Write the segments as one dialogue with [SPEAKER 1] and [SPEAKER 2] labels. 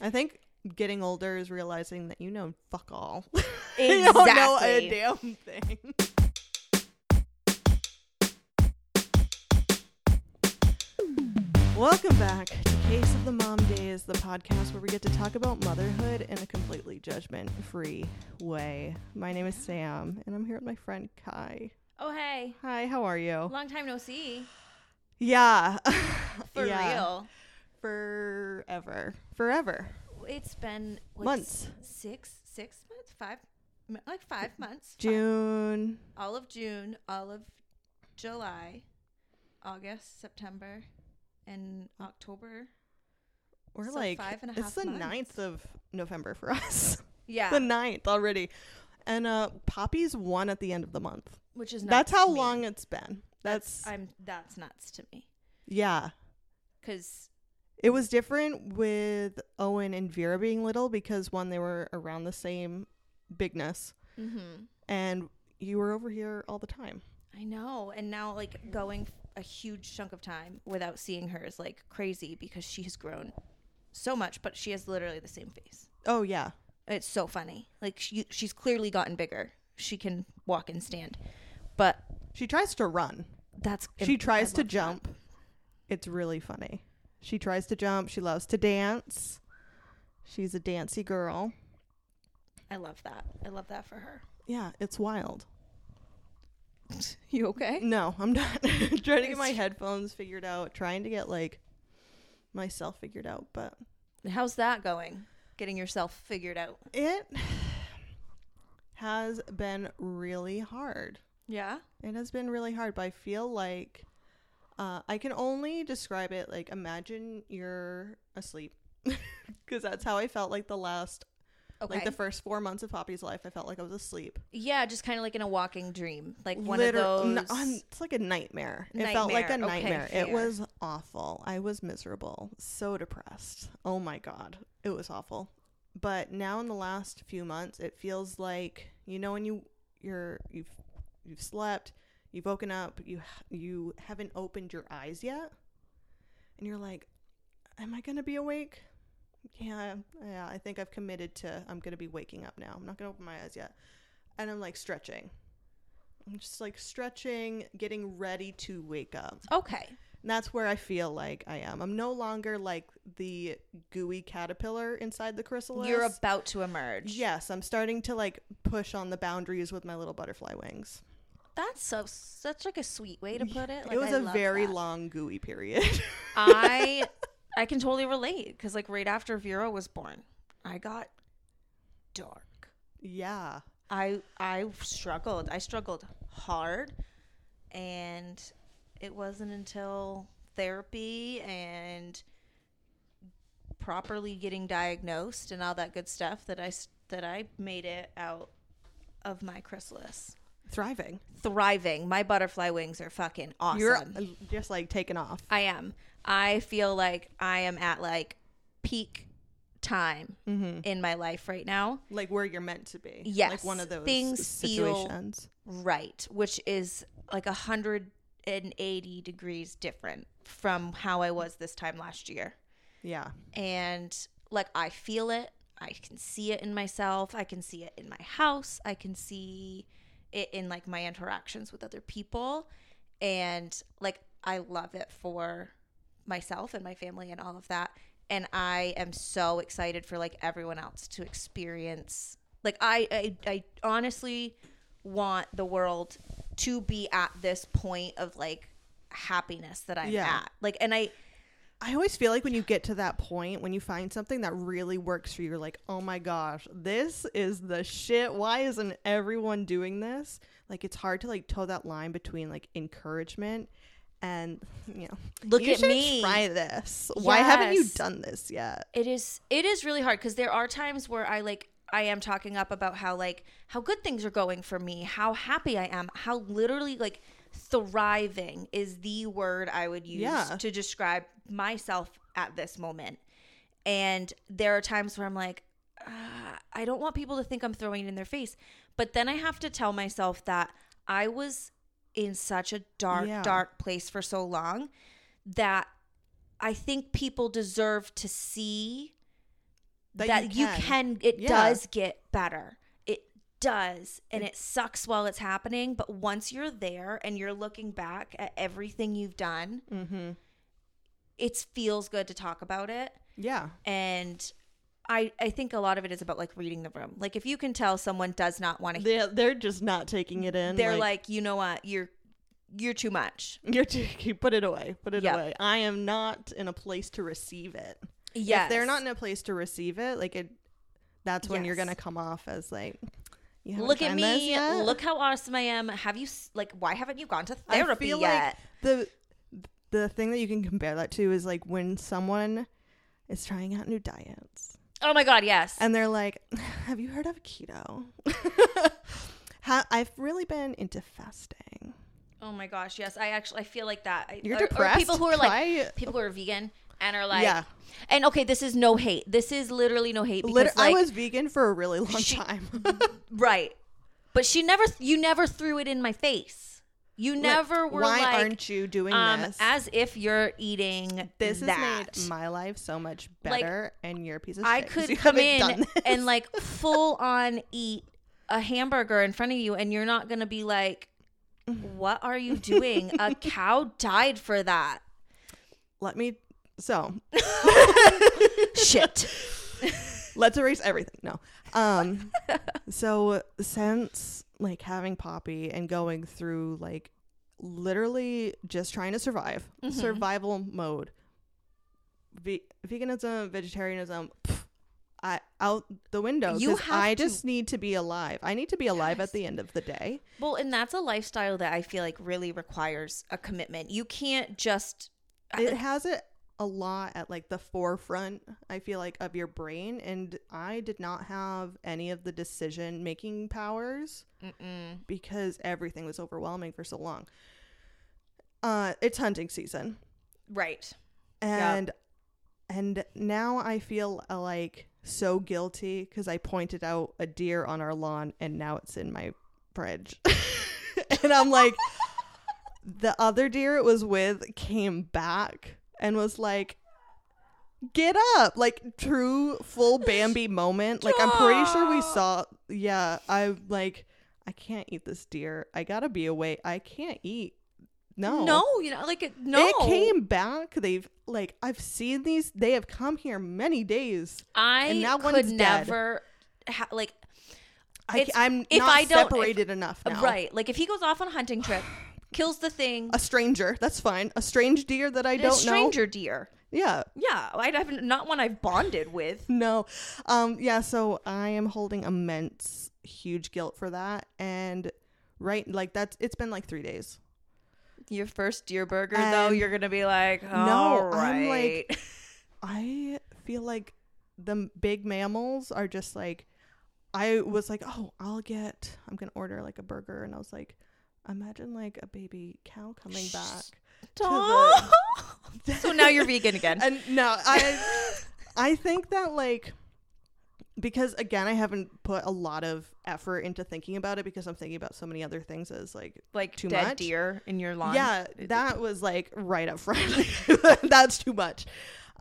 [SPEAKER 1] I think getting older is realizing that you know fuck all. Exactly. you don't know a damn thing. Welcome back to Case of the Mom Days, the podcast where we get to talk about motherhood in a completely judgment-free way. My name is Sam, and I'm here with my friend Kai.
[SPEAKER 2] Oh hey,
[SPEAKER 1] Hi, how are you?
[SPEAKER 2] long time no see.
[SPEAKER 1] Yeah,
[SPEAKER 2] For
[SPEAKER 1] Yeah.
[SPEAKER 2] real.
[SPEAKER 1] Forever, forever.
[SPEAKER 2] It's been like,
[SPEAKER 1] Months.
[SPEAKER 2] s- Six, six months, five, like five months. Five-
[SPEAKER 1] June.
[SPEAKER 2] all of June, all of July, August, September, and October.
[SPEAKER 1] We're
[SPEAKER 2] So
[SPEAKER 1] like
[SPEAKER 2] five and a
[SPEAKER 1] it's the
[SPEAKER 2] months.
[SPEAKER 1] 9th of November for us.
[SPEAKER 2] Yeah,
[SPEAKER 1] the 9th already. And uh Poppy's one at the end of the month.
[SPEAKER 2] which is nuts
[SPEAKER 1] That's how
[SPEAKER 2] me.
[SPEAKER 1] long it's been. That's,
[SPEAKER 2] I'm. That's nuts to me
[SPEAKER 1] yeah.
[SPEAKER 2] because
[SPEAKER 1] It was different with Owen and Vera being little because one they were around the same bigness
[SPEAKER 2] mm-hmm.
[SPEAKER 1] and you were over here all the time.
[SPEAKER 2] I know, and now like going a huge chunk of time without seeing her is like crazy because she has grown so much, but she has literally the same face.
[SPEAKER 1] Oh yeah.
[SPEAKER 2] It's so funny. Like she she's clearly gotten bigger. She can walk and stand, but
[SPEAKER 1] She tries to run.
[SPEAKER 2] that's
[SPEAKER 1] She tries to
[SPEAKER 2] love that.
[SPEAKER 1] jump. It's really funny. She tries to jump. She loves to dance. She's a dancy girl.
[SPEAKER 2] I love that. I love that for her.
[SPEAKER 1] Yeah, it's wild.
[SPEAKER 2] You okay?
[SPEAKER 1] No, I'm not trying to get my headphones figured out, trying to get like myself figured out, but
[SPEAKER 2] How's that going? Getting yourself figured out.
[SPEAKER 1] it has been really hard.
[SPEAKER 2] Yeah.
[SPEAKER 1] It has been really hard, but I feel like uh, I can only describe it like imagine you're asleep. Because that's how I felt like the last,
[SPEAKER 2] Okay.
[SPEAKER 1] like the first four months of Poppy's life. I felt like I was asleep.
[SPEAKER 2] yeah, just kind of like in a walking dream, like one of those.
[SPEAKER 1] it's like a nightmare. It felt like a
[SPEAKER 2] Nightmare. Okay,
[SPEAKER 1] it was awful. I was miserable, so depressed. Oh my god, it was awful. But now in the last few months, it feels like you know when you you're you've you've slept, you've woken up, you you haven't opened your eyes yet, and you're like, am I gonna be awake? Yeah, yeah. I think I've committed to. I'm gonna be waking up now. I'm not gonna open my eyes yet, and I'm like stretching. I'm just like stretching, getting ready to wake up.
[SPEAKER 2] okay.
[SPEAKER 1] And that's where I feel like I am. I'm no longer like the gooey caterpillar inside the chrysalis.
[SPEAKER 2] You're about to emerge.
[SPEAKER 1] Yes, I'm starting to like push on the boundaries with my little butterfly wings.
[SPEAKER 2] That's so such like a sweet way to put it. Like,
[SPEAKER 1] it was
[SPEAKER 2] I
[SPEAKER 1] a very
[SPEAKER 2] that.
[SPEAKER 1] long gooey period.
[SPEAKER 2] I I can totally relate because like right after Vera was born, I got dark.
[SPEAKER 1] yeah.
[SPEAKER 2] I I struggled. I struggled hard, and it wasn't until therapy and properly getting diagnosed and all that good stuff that I that I made it out of my chrysalis.
[SPEAKER 1] Thriving.
[SPEAKER 2] Thriving. My butterfly wings are fucking awesome.
[SPEAKER 1] You're uh, just like taking off.
[SPEAKER 2] I am. I feel like I am at like peak time
[SPEAKER 1] Mm-hmm.
[SPEAKER 2] in my life right now.
[SPEAKER 1] Like where you're meant to be.
[SPEAKER 2] Yes,
[SPEAKER 1] Like one of those
[SPEAKER 2] things
[SPEAKER 1] situations.
[SPEAKER 2] Right, which is like a hundred and eighty degrees different from how I was this time last year.
[SPEAKER 1] Yeah.
[SPEAKER 2] And like I feel it. I can see it in myself. I can see it in my house. I can see it in like my interactions with other people. And like I love it for myself and my family and all of that. And I am so excited for like everyone else to experience like I I, I honestly want the world to be at this point of like happiness that I'm
[SPEAKER 1] Yeah.
[SPEAKER 2] at. Like and I
[SPEAKER 1] I always feel like when you get to that point, when you find something that really works for you, you're like, oh my gosh, this is the shit. Why isn't everyone doing this? Like, it's hard to like toe that line between like encouragement and, you know,
[SPEAKER 2] Look
[SPEAKER 1] you
[SPEAKER 2] at me.
[SPEAKER 1] Try this. Yes. Why haven't you done this yet?
[SPEAKER 2] it is it is really hard because there are times where i like i am talking up about how like how good things are going for me how happy i am how literally like thriving is the word i would use
[SPEAKER 1] Yeah.
[SPEAKER 2] to describe myself at this moment and there are times where i'm like uh, i don't want people to think i'm throwing it in their face but then i have to tell myself that i was in such a dark
[SPEAKER 1] Yeah.
[SPEAKER 2] dark place for so long that I think people deserve to see
[SPEAKER 1] That
[SPEAKER 2] that,
[SPEAKER 1] you
[SPEAKER 2] you,
[SPEAKER 1] can.
[SPEAKER 2] can. it
[SPEAKER 1] Yeah.
[SPEAKER 2] does get better does and it sucks while it's happening but once you're there and you're looking back at everything you've done
[SPEAKER 1] Mm-hmm.
[SPEAKER 2] it feels good to talk about it
[SPEAKER 1] Yeah.
[SPEAKER 2] and I, I think a lot of it is about like reading the room. Like if you can tell someone does not want to,
[SPEAKER 1] They they're just not taking it in.
[SPEAKER 2] they're like, you know what, you're you're too much.
[SPEAKER 1] you're too, put it away. Put it
[SPEAKER 2] Yep.
[SPEAKER 1] away. I am not in a place to receive it.
[SPEAKER 2] Yes,
[SPEAKER 1] If they're not in a place to receive it, like it, that's when you're gonna come off as like,
[SPEAKER 2] Look at me. Look how awesome I am. Have you like? Why haven't you gone to therapy
[SPEAKER 1] feel like
[SPEAKER 2] yet?
[SPEAKER 1] the the thing that you can compare that to is like when someone is trying out new diets
[SPEAKER 2] oh my god, yes.
[SPEAKER 1] and they're like, "Have you heard of keto?" I've really been into fasting.
[SPEAKER 2] oh my gosh, yes. I actually I feel like that.
[SPEAKER 1] You're depressed.
[SPEAKER 2] people who are like
[SPEAKER 1] Try-
[SPEAKER 2] people who are vegan and are like,
[SPEAKER 1] yeah.
[SPEAKER 2] And okay, this is no hate. This is literally no hate because
[SPEAKER 1] Liter-
[SPEAKER 2] like
[SPEAKER 1] I was vegan for a really long
[SPEAKER 2] she-
[SPEAKER 1] time.
[SPEAKER 2] right, but she never. You never threw it in my face. You never were like,
[SPEAKER 1] Why
[SPEAKER 2] like,
[SPEAKER 1] aren't you doing
[SPEAKER 2] um,
[SPEAKER 1] this?
[SPEAKER 2] as if you're eating
[SPEAKER 1] this
[SPEAKER 2] that.
[SPEAKER 1] has made my life so much better, and you're piece of
[SPEAKER 2] I could come in and like full on eat a hamburger in front of you, and you're not gonna be like, "What are you doing? a cow died for that."
[SPEAKER 1] let me. So
[SPEAKER 2] Shit.
[SPEAKER 1] let's erase everything. No. Um. so since like having Poppy and going through like literally just trying to survive,
[SPEAKER 2] Mhm.
[SPEAKER 1] survival mode. Ve- veganism, vegetarianism, pff, I out the window
[SPEAKER 2] You have
[SPEAKER 1] I
[SPEAKER 2] to-
[SPEAKER 1] just need to be alive. I need to be alive
[SPEAKER 2] Yes.
[SPEAKER 1] at the end of the day.
[SPEAKER 2] Well, and that's a lifestyle that I feel like really requires a commitment. You can't just.
[SPEAKER 1] it has it a lot at like the forefront i feel like of your brain and i did not have any of the decision making powers
[SPEAKER 2] Mm-mm.
[SPEAKER 1] because everything was overwhelming for so long uh it's hunting season
[SPEAKER 2] Right.
[SPEAKER 1] and and now i feel uh, like so guilty because i pointed out a deer on our lawn and now it's in my fridge and i'm like the other deer it was with came back and was like get up like true full bambi moment like i'm pretty sure we saw yeah i like i can't eat this deer i gotta be away i can't eat no
[SPEAKER 2] No, you know, like it- no.
[SPEAKER 1] it came back. They've like I've seen these. They have come here many days.
[SPEAKER 2] I
[SPEAKER 1] and now
[SPEAKER 2] could
[SPEAKER 1] one's
[SPEAKER 2] never. Ha- like
[SPEAKER 1] I, am
[SPEAKER 2] if
[SPEAKER 1] not
[SPEAKER 2] I don't- if-
[SPEAKER 1] separated enough now.
[SPEAKER 2] right, like if he goes off on a hunting trip, kills the thing,
[SPEAKER 1] A stranger. That's fine. A strange deer that I
[SPEAKER 2] a
[SPEAKER 1] don't know.
[SPEAKER 2] A stranger deer.
[SPEAKER 1] know. Yeah.
[SPEAKER 2] Yeah, I'd have not one I've bonded with.
[SPEAKER 1] No. Um. Yeah. So I am holding immense, huge guilt for that, and right, like that's. It's been like three days.
[SPEAKER 2] Your first deer burger, though,
[SPEAKER 1] And-
[SPEAKER 2] you're gonna be like,
[SPEAKER 1] No, I'm
[SPEAKER 2] right.
[SPEAKER 1] like- I feel like the m- big mammals are just like I was like, "Oh, I'll get I'm going to order like a burger." And I was like, "Imagine like a baby cow coming back."
[SPEAKER 2] Aw. so now you're vegan again.
[SPEAKER 1] And no, I I think that like because again, I haven't put a lot of effort into thinking about it because I'm thinking about so many other things as like
[SPEAKER 2] like
[SPEAKER 1] too
[SPEAKER 2] dead
[SPEAKER 1] much?
[SPEAKER 2] deer in your lawn.
[SPEAKER 1] Yeah, that was like right up front. That's too much.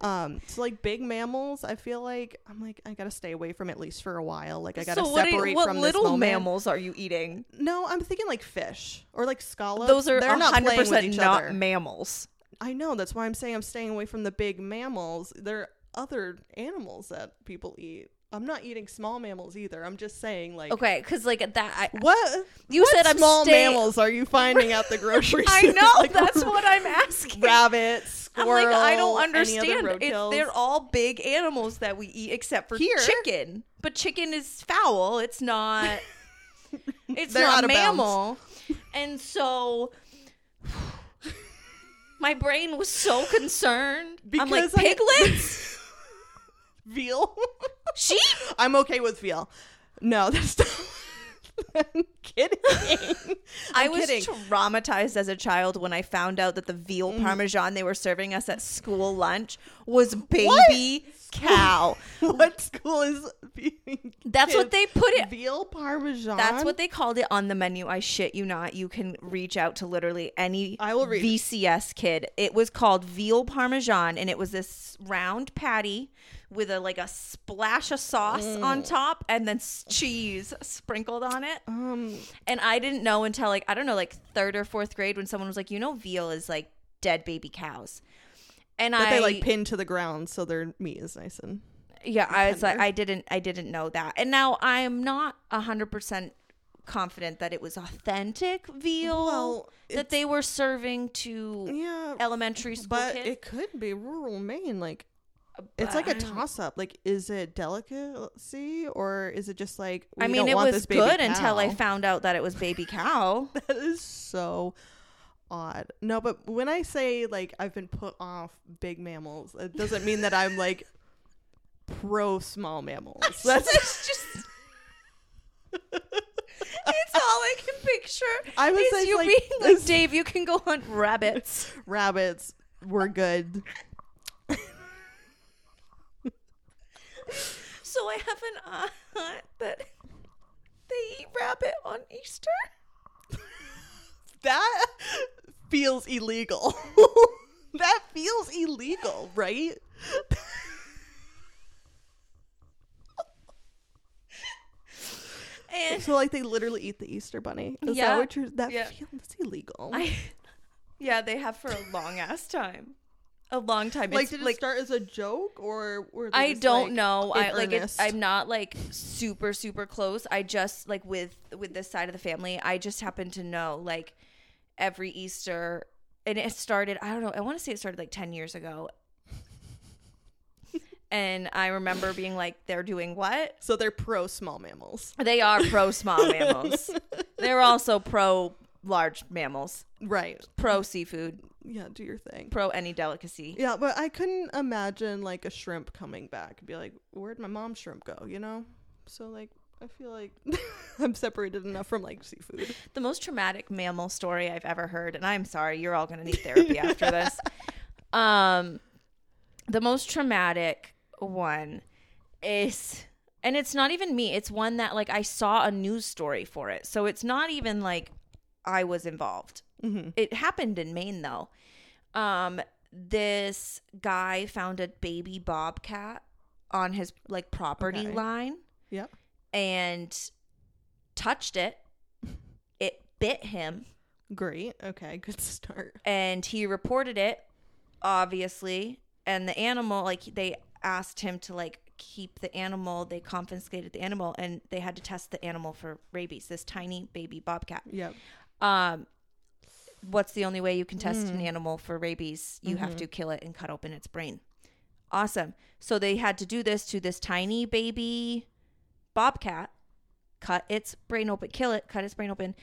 [SPEAKER 1] Um, so like big mammals, I feel like I'm like I gotta stay away from at least for a while. Like I gotta
[SPEAKER 2] so what, are you-
[SPEAKER 1] separate
[SPEAKER 2] what
[SPEAKER 1] from
[SPEAKER 2] little mammals are you eating?
[SPEAKER 1] No, I'm thinking like fish or like scallops.
[SPEAKER 2] Those are
[SPEAKER 1] they're not
[SPEAKER 2] hundred
[SPEAKER 1] playing with
[SPEAKER 2] percent
[SPEAKER 1] each
[SPEAKER 2] not
[SPEAKER 1] other.
[SPEAKER 2] mammals.
[SPEAKER 1] I know that's why I'm saying I'm staying away from the big mammals. There are other animals that people eat. I'm not eating small mammals either. I'm just saying like
[SPEAKER 2] Okay, because like that, I,
[SPEAKER 1] what
[SPEAKER 2] you
[SPEAKER 1] what
[SPEAKER 2] said I'm
[SPEAKER 1] small
[SPEAKER 2] staying-
[SPEAKER 1] mammals are you finding at the grocery
[SPEAKER 2] I know
[SPEAKER 1] Like,
[SPEAKER 2] that's what I'm asking.
[SPEAKER 1] rabbits,
[SPEAKER 2] I'm
[SPEAKER 1] squirrel.
[SPEAKER 2] like, I don't understand.
[SPEAKER 1] Roadkills.
[SPEAKER 2] they're all big animals that we eat, except for
[SPEAKER 1] Here.
[SPEAKER 2] chicken. But chicken is fowl. It's not. It's
[SPEAKER 1] They're
[SPEAKER 2] not
[SPEAKER 1] a bounds.
[SPEAKER 2] mammal. And so, my brain was so concerned. I'm like
[SPEAKER 1] Because I-
[SPEAKER 2] piglets,
[SPEAKER 1] veal.
[SPEAKER 2] sheep.
[SPEAKER 1] I'm okay with veal. No, that's not. I'm kidding.
[SPEAKER 2] I
[SPEAKER 1] I'm
[SPEAKER 2] was
[SPEAKER 1] kidding.
[SPEAKER 2] traumatized as a child when I found out that the veal
[SPEAKER 1] Mm.
[SPEAKER 2] parmesan they were serving us at school lunch was baby cow.
[SPEAKER 1] what school is being?
[SPEAKER 2] That's what they put it.
[SPEAKER 1] Veal parmesan.
[SPEAKER 2] That's what they called it on the menu. I shit you not. You can reach out to literally any
[SPEAKER 1] I will read.
[SPEAKER 2] VCS kid. It was called veal parmesan, and it was this round patty with a like a splash of sauce on top and then s- cheese sprinkled on it.
[SPEAKER 1] Um,
[SPEAKER 2] And I didn't know until like I don't know, like third or fourth grade when someone was like, you know, veal is like dead baby cows. And
[SPEAKER 1] but
[SPEAKER 2] I
[SPEAKER 1] they like pinned to the ground so their meat is nice and
[SPEAKER 2] yeah, I was like. I didn't, I didn't know that, and now I am not a hundred percent confident that it was authentic veal
[SPEAKER 1] Well,
[SPEAKER 2] that they were serving to
[SPEAKER 1] yeah.
[SPEAKER 2] elementary school
[SPEAKER 1] But
[SPEAKER 2] kids.
[SPEAKER 1] it could be rural Maine. Like it's like a
[SPEAKER 2] But I don't-
[SPEAKER 1] toss up. Like, is it delicacy or is it just like
[SPEAKER 2] I mean, it was good until I found out that it was baby cow.
[SPEAKER 1] That is so odd. No, but when I say like I've been put off big mammals, it doesn't mean that I'm like pro small mammals. That's
[SPEAKER 2] It's just. it's all I can picture.
[SPEAKER 1] I was
[SPEAKER 2] you
[SPEAKER 1] like,
[SPEAKER 2] being like Dave. You can go hunt rabbits.
[SPEAKER 1] rabbits were good.
[SPEAKER 2] So I have an aunt that they eat rabbit on Easter.
[SPEAKER 1] That feels illegal. that feels illegal, right?
[SPEAKER 2] And
[SPEAKER 1] So like they literally eat the Easter bunny. Is
[SPEAKER 2] Yeah.
[SPEAKER 1] that what you're that
[SPEAKER 2] Yeah.
[SPEAKER 1] feels illegal.
[SPEAKER 2] I, yeah, they have for a long ass time, a long time.
[SPEAKER 1] like
[SPEAKER 2] It's
[SPEAKER 1] did it
[SPEAKER 2] like
[SPEAKER 1] start as a joke or were
[SPEAKER 2] I
[SPEAKER 1] just,
[SPEAKER 2] don't
[SPEAKER 1] like,
[SPEAKER 2] know. I like it's. I'm not like super super close. I just like with with this side of the family. I just happen to know like every Easter, and it started. I don't know. I want to say it started like ten years ago. And I remember being like, "They're doing what?
[SPEAKER 1] So they're pro small mammals.
[SPEAKER 2] They are pro small mammals. They're also pro large mammals,
[SPEAKER 1] Right.
[SPEAKER 2] pro seafood,
[SPEAKER 1] Yeah, do your thing.
[SPEAKER 2] pro any delicacy."
[SPEAKER 1] Yeah, but I couldn't imagine like a shrimp coming back and be like, Where'd my mom's shrimp go? You know? So like I feel like I'm separated enough from like seafood.
[SPEAKER 2] the most traumatic mammal story I've ever heard, and I'm sorry, you're all going to need therapy after this. Um, the most traumatic one is, and it's not even me. It's one that like I saw a news story for it, so it's not even like I was involved.
[SPEAKER 1] Mm-hmm.
[SPEAKER 2] It happened in Maine though. Um, this guy found a baby bobcat on his like property
[SPEAKER 1] Okay.
[SPEAKER 2] line
[SPEAKER 1] Yep.
[SPEAKER 2] and touched it. It bit him
[SPEAKER 1] Great. Okay, good start.
[SPEAKER 2] and he reported it, obviously. And the animal, like, they asked him to, like, keep the animal. They confiscated the animal and they had to test the animal for rabies, this tiny baby bobcat.
[SPEAKER 1] Yep.
[SPEAKER 2] Um, what's the only way you can test an animal for rabies? You have to kill it and cut open its brain. Awesome. So they had to do this to this tiny baby bobcat, cut its brain open, kill it, cut its brain open,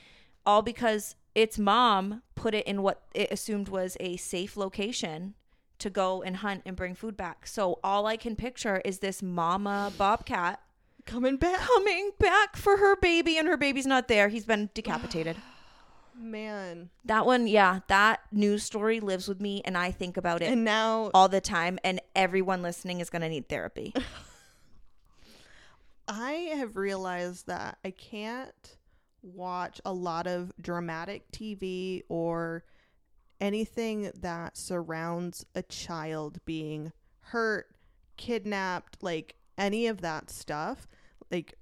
[SPEAKER 2] all because its mom put it in what it assumed was a safe location to go and hunt and bring food back. So all I can picture is this mama bobcat
[SPEAKER 1] Coming back.
[SPEAKER 2] coming back for her baby and her baby's not there. He's been decapitated.
[SPEAKER 1] Man.
[SPEAKER 2] That one, yeah, that news story lives with me and I think about it
[SPEAKER 1] And now
[SPEAKER 2] all the time and everyone listening is going to need therapy.
[SPEAKER 1] I have realized that I can't watch a lot of dramatic TV or anything that surrounds a child being hurt, kidnapped, like any of that stuff. Like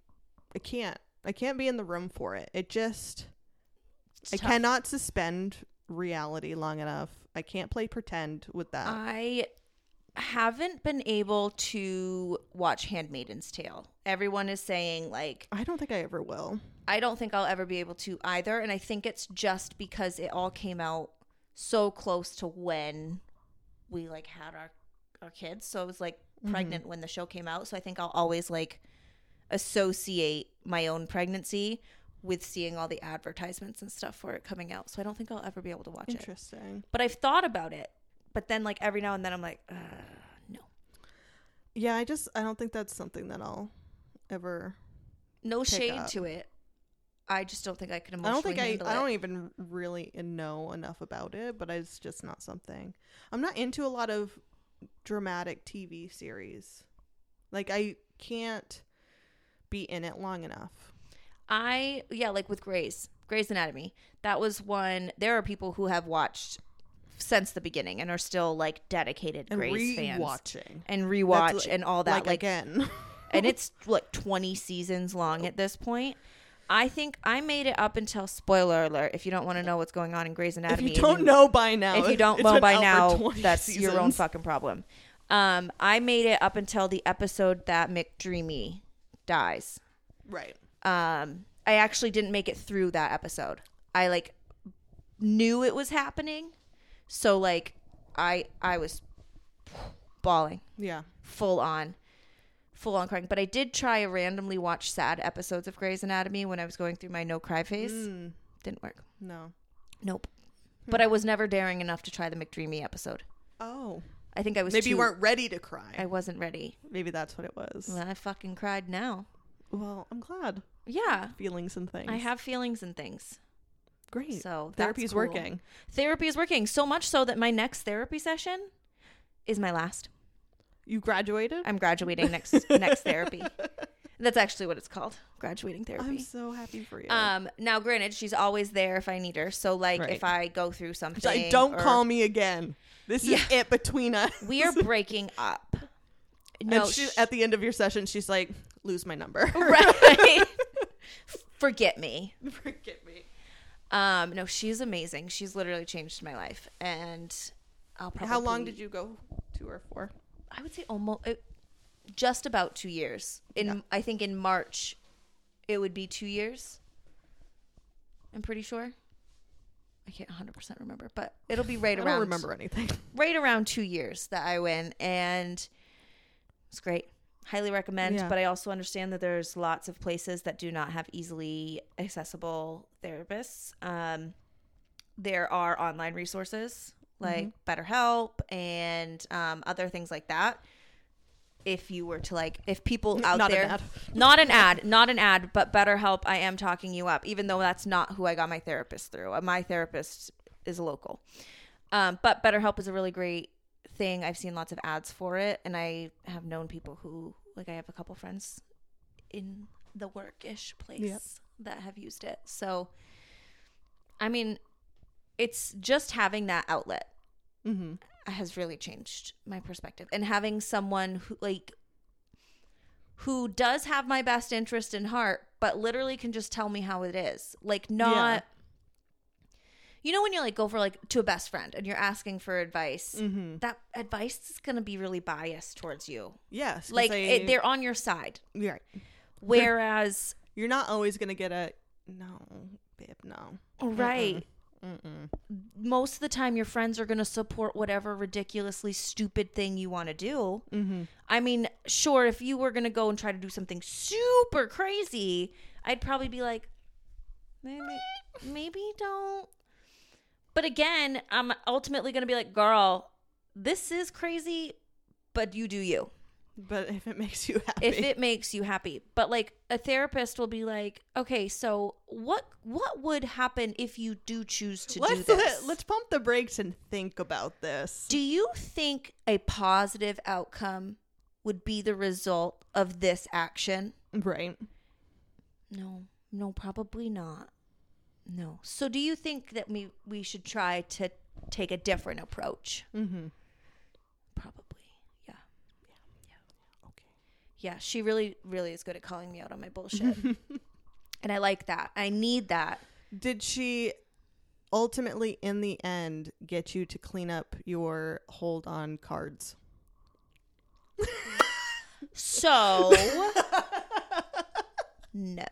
[SPEAKER 1] I can't. I can't be in the room for it. It just I
[SPEAKER 2] tough.
[SPEAKER 1] cannot suspend reality long enough. I can't play pretend with that.
[SPEAKER 2] I haven't been able to watch Handmaiden's Tale. Everyone is saying like
[SPEAKER 1] I don't think I ever will.
[SPEAKER 2] I don't think I'll ever be able to either and I think it's just because it all came out so close to when we like had our our kids. So I was like mm-hmm. pregnant when the show came out, so I think I'll always like associate my own pregnancy with seeing all the advertisements and stuff for it coming out. So I don't think I'll ever be able to watch it.
[SPEAKER 1] Interesting.
[SPEAKER 2] But I've thought about it. But then like every now and then I'm like, uh, no.
[SPEAKER 1] Yeah, I just I don't think that's something that I'll ever
[SPEAKER 2] No shade
[SPEAKER 1] up.
[SPEAKER 2] to it. I just don't think I could
[SPEAKER 1] I don't think I
[SPEAKER 2] handle
[SPEAKER 1] I don't even really know enough about it, but it's just not something. I'm not into a lot of dramatic TV series. Like I can't be in it long enough.
[SPEAKER 2] I yeah, like with Grey's Grey's Anatomy. That was one. There are people who have watched since the beginning and are still like dedicated
[SPEAKER 1] And
[SPEAKER 2] Grey's fans
[SPEAKER 1] rewatching.
[SPEAKER 2] and rewatch
[SPEAKER 1] like-
[SPEAKER 2] and all that.
[SPEAKER 1] Like,
[SPEAKER 2] Like,
[SPEAKER 1] again.
[SPEAKER 2] and it's like 20 seasons long at this point. I think I made it up until spoiler alert. If you don't want to know what's going on in Grey's
[SPEAKER 1] if
[SPEAKER 2] Anatomy,
[SPEAKER 1] you don't know by now,
[SPEAKER 2] if you don't know by now,
[SPEAKER 1] 20
[SPEAKER 2] that's your own fucking problem. Um, I made it up until the episode that McDreamy dies.
[SPEAKER 1] Right.
[SPEAKER 2] Um, I actually didn't make it through that episode. I like knew it was happening, so like I I was bawling
[SPEAKER 1] Yeah.
[SPEAKER 2] full on full on crying but i did try to randomly watch sad episodes of grey's anatomy when i was going through my no cry phase
[SPEAKER 1] Mm,
[SPEAKER 2] didn't work
[SPEAKER 1] no.
[SPEAKER 2] nope but i was never daring enough to try the mcdreamy episode
[SPEAKER 1] Oh.
[SPEAKER 2] i think i was
[SPEAKER 1] Maybe you weren't ready to cry.
[SPEAKER 2] i wasn't ready
[SPEAKER 1] Maybe that's what it was.
[SPEAKER 2] well, i fucking cried now
[SPEAKER 1] Well, I'm glad.
[SPEAKER 2] yeah
[SPEAKER 1] Feelings and things.
[SPEAKER 2] i have feelings and things
[SPEAKER 1] great.
[SPEAKER 2] so
[SPEAKER 1] Therapy's
[SPEAKER 2] cool.
[SPEAKER 1] working.
[SPEAKER 2] therapy is working so much so that my next therapy session is my last
[SPEAKER 1] You graduated.
[SPEAKER 2] i'm graduating next next therapy that's actually what it's called graduating therapy
[SPEAKER 1] I'm so happy for you.
[SPEAKER 2] Um, now granted, she's always there if I need her. So like
[SPEAKER 1] Right.
[SPEAKER 2] if I go through something,
[SPEAKER 1] like, don't
[SPEAKER 2] or-
[SPEAKER 1] call me again. This is it between us.
[SPEAKER 2] We are breaking up. No,
[SPEAKER 1] she,
[SPEAKER 2] sh-
[SPEAKER 1] at the end of your session, she's like, lose my number.
[SPEAKER 2] right. Forget me.
[SPEAKER 1] Forget me.
[SPEAKER 2] Um, no, she's amazing. She's literally changed my life, and I'll probably.
[SPEAKER 1] How long did you go to her for?
[SPEAKER 2] I would say almost it, just about two years. In
[SPEAKER 1] Yeah.
[SPEAKER 2] I think in March, it would be two years. I'm pretty sure. I can't 100 percent remember, but it'll be right
[SPEAKER 1] I
[SPEAKER 2] around.
[SPEAKER 1] don't remember anything.
[SPEAKER 2] right around two years that I went, and it's great. Highly recommend.
[SPEAKER 1] Yeah.
[SPEAKER 2] But I also understand that there's lots of places that do not have easily accessible therapists. Um, there are online resources like BetterHelp and um, other things like that. If you were to like, if people out
[SPEAKER 1] Not an
[SPEAKER 2] there,
[SPEAKER 1] ad.
[SPEAKER 2] not an ad, not an ad, but BetterHelp, I am talking you up, even though that's not who I got my therapist through. My therapist is local. Um, but BetterHelp is a really great thing. I've seen lots of ads for it, and I have known people who, like, I have a couple friends in the workish place
[SPEAKER 1] Yep.
[SPEAKER 2] that have used it. So, I mean, it's just having that outlet
[SPEAKER 1] Mm-hmm.
[SPEAKER 2] has really changed my perspective and having someone who like who does have my best interest in heart but literally can just tell me how it is like not you know when you like go for like to a best friend and you're asking for advice
[SPEAKER 1] Mm-hmm.
[SPEAKER 2] that advice is going to be really biased towards you
[SPEAKER 1] yes
[SPEAKER 2] like
[SPEAKER 1] they-
[SPEAKER 2] it, they're on your side
[SPEAKER 1] right.
[SPEAKER 2] whereas
[SPEAKER 1] You're not always gonna get a no, babe. No.
[SPEAKER 2] right
[SPEAKER 1] Mm-mm.
[SPEAKER 2] most of the time your friends are going to support whatever ridiculously stupid thing you want to do
[SPEAKER 1] Mm-hmm.
[SPEAKER 2] I mean, sure, if you were going to go and try to do something super crazy, I'd probably be like, maybe, maybe don't. But again, I'm ultimately going to be like, girl, this is crazy, but you do you.
[SPEAKER 1] But if it makes you happy,
[SPEAKER 2] If it makes you happy. But like a therapist will be like, okay, so what what would happen if you do choose to do
[SPEAKER 1] let's
[SPEAKER 2] this?
[SPEAKER 1] let, let's pump the brakes and think about this.
[SPEAKER 2] Do you think a positive outcome would be the result of this action?
[SPEAKER 1] right.
[SPEAKER 2] No, no, probably not. No. So, do you think that we we should try to take a different approach?
[SPEAKER 1] Mm-hmm.
[SPEAKER 2] Probably. Yeah. Yeah. Yeah.
[SPEAKER 1] Okay.
[SPEAKER 2] Yeah. She really, really is good at calling me out on my bullshit, and I like that. I need that.
[SPEAKER 1] Did she ultimately, in the end, get you to clean up your hold on cards?
[SPEAKER 2] So, no.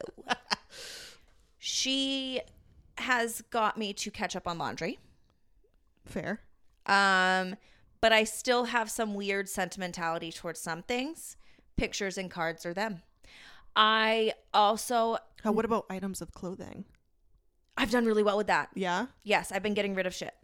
[SPEAKER 2] She has got me to catch up on laundry.
[SPEAKER 1] Fair.
[SPEAKER 2] Um, but I still have some weird sentimentality towards some things. Pictures and cards are them. I also
[SPEAKER 1] How, what about items of clothing?
[SPEAKER 2] I've done really well with that.
[SPEAKER 1] Yeah.
[SPEAKER 2] Yes, I've been getting rid of shit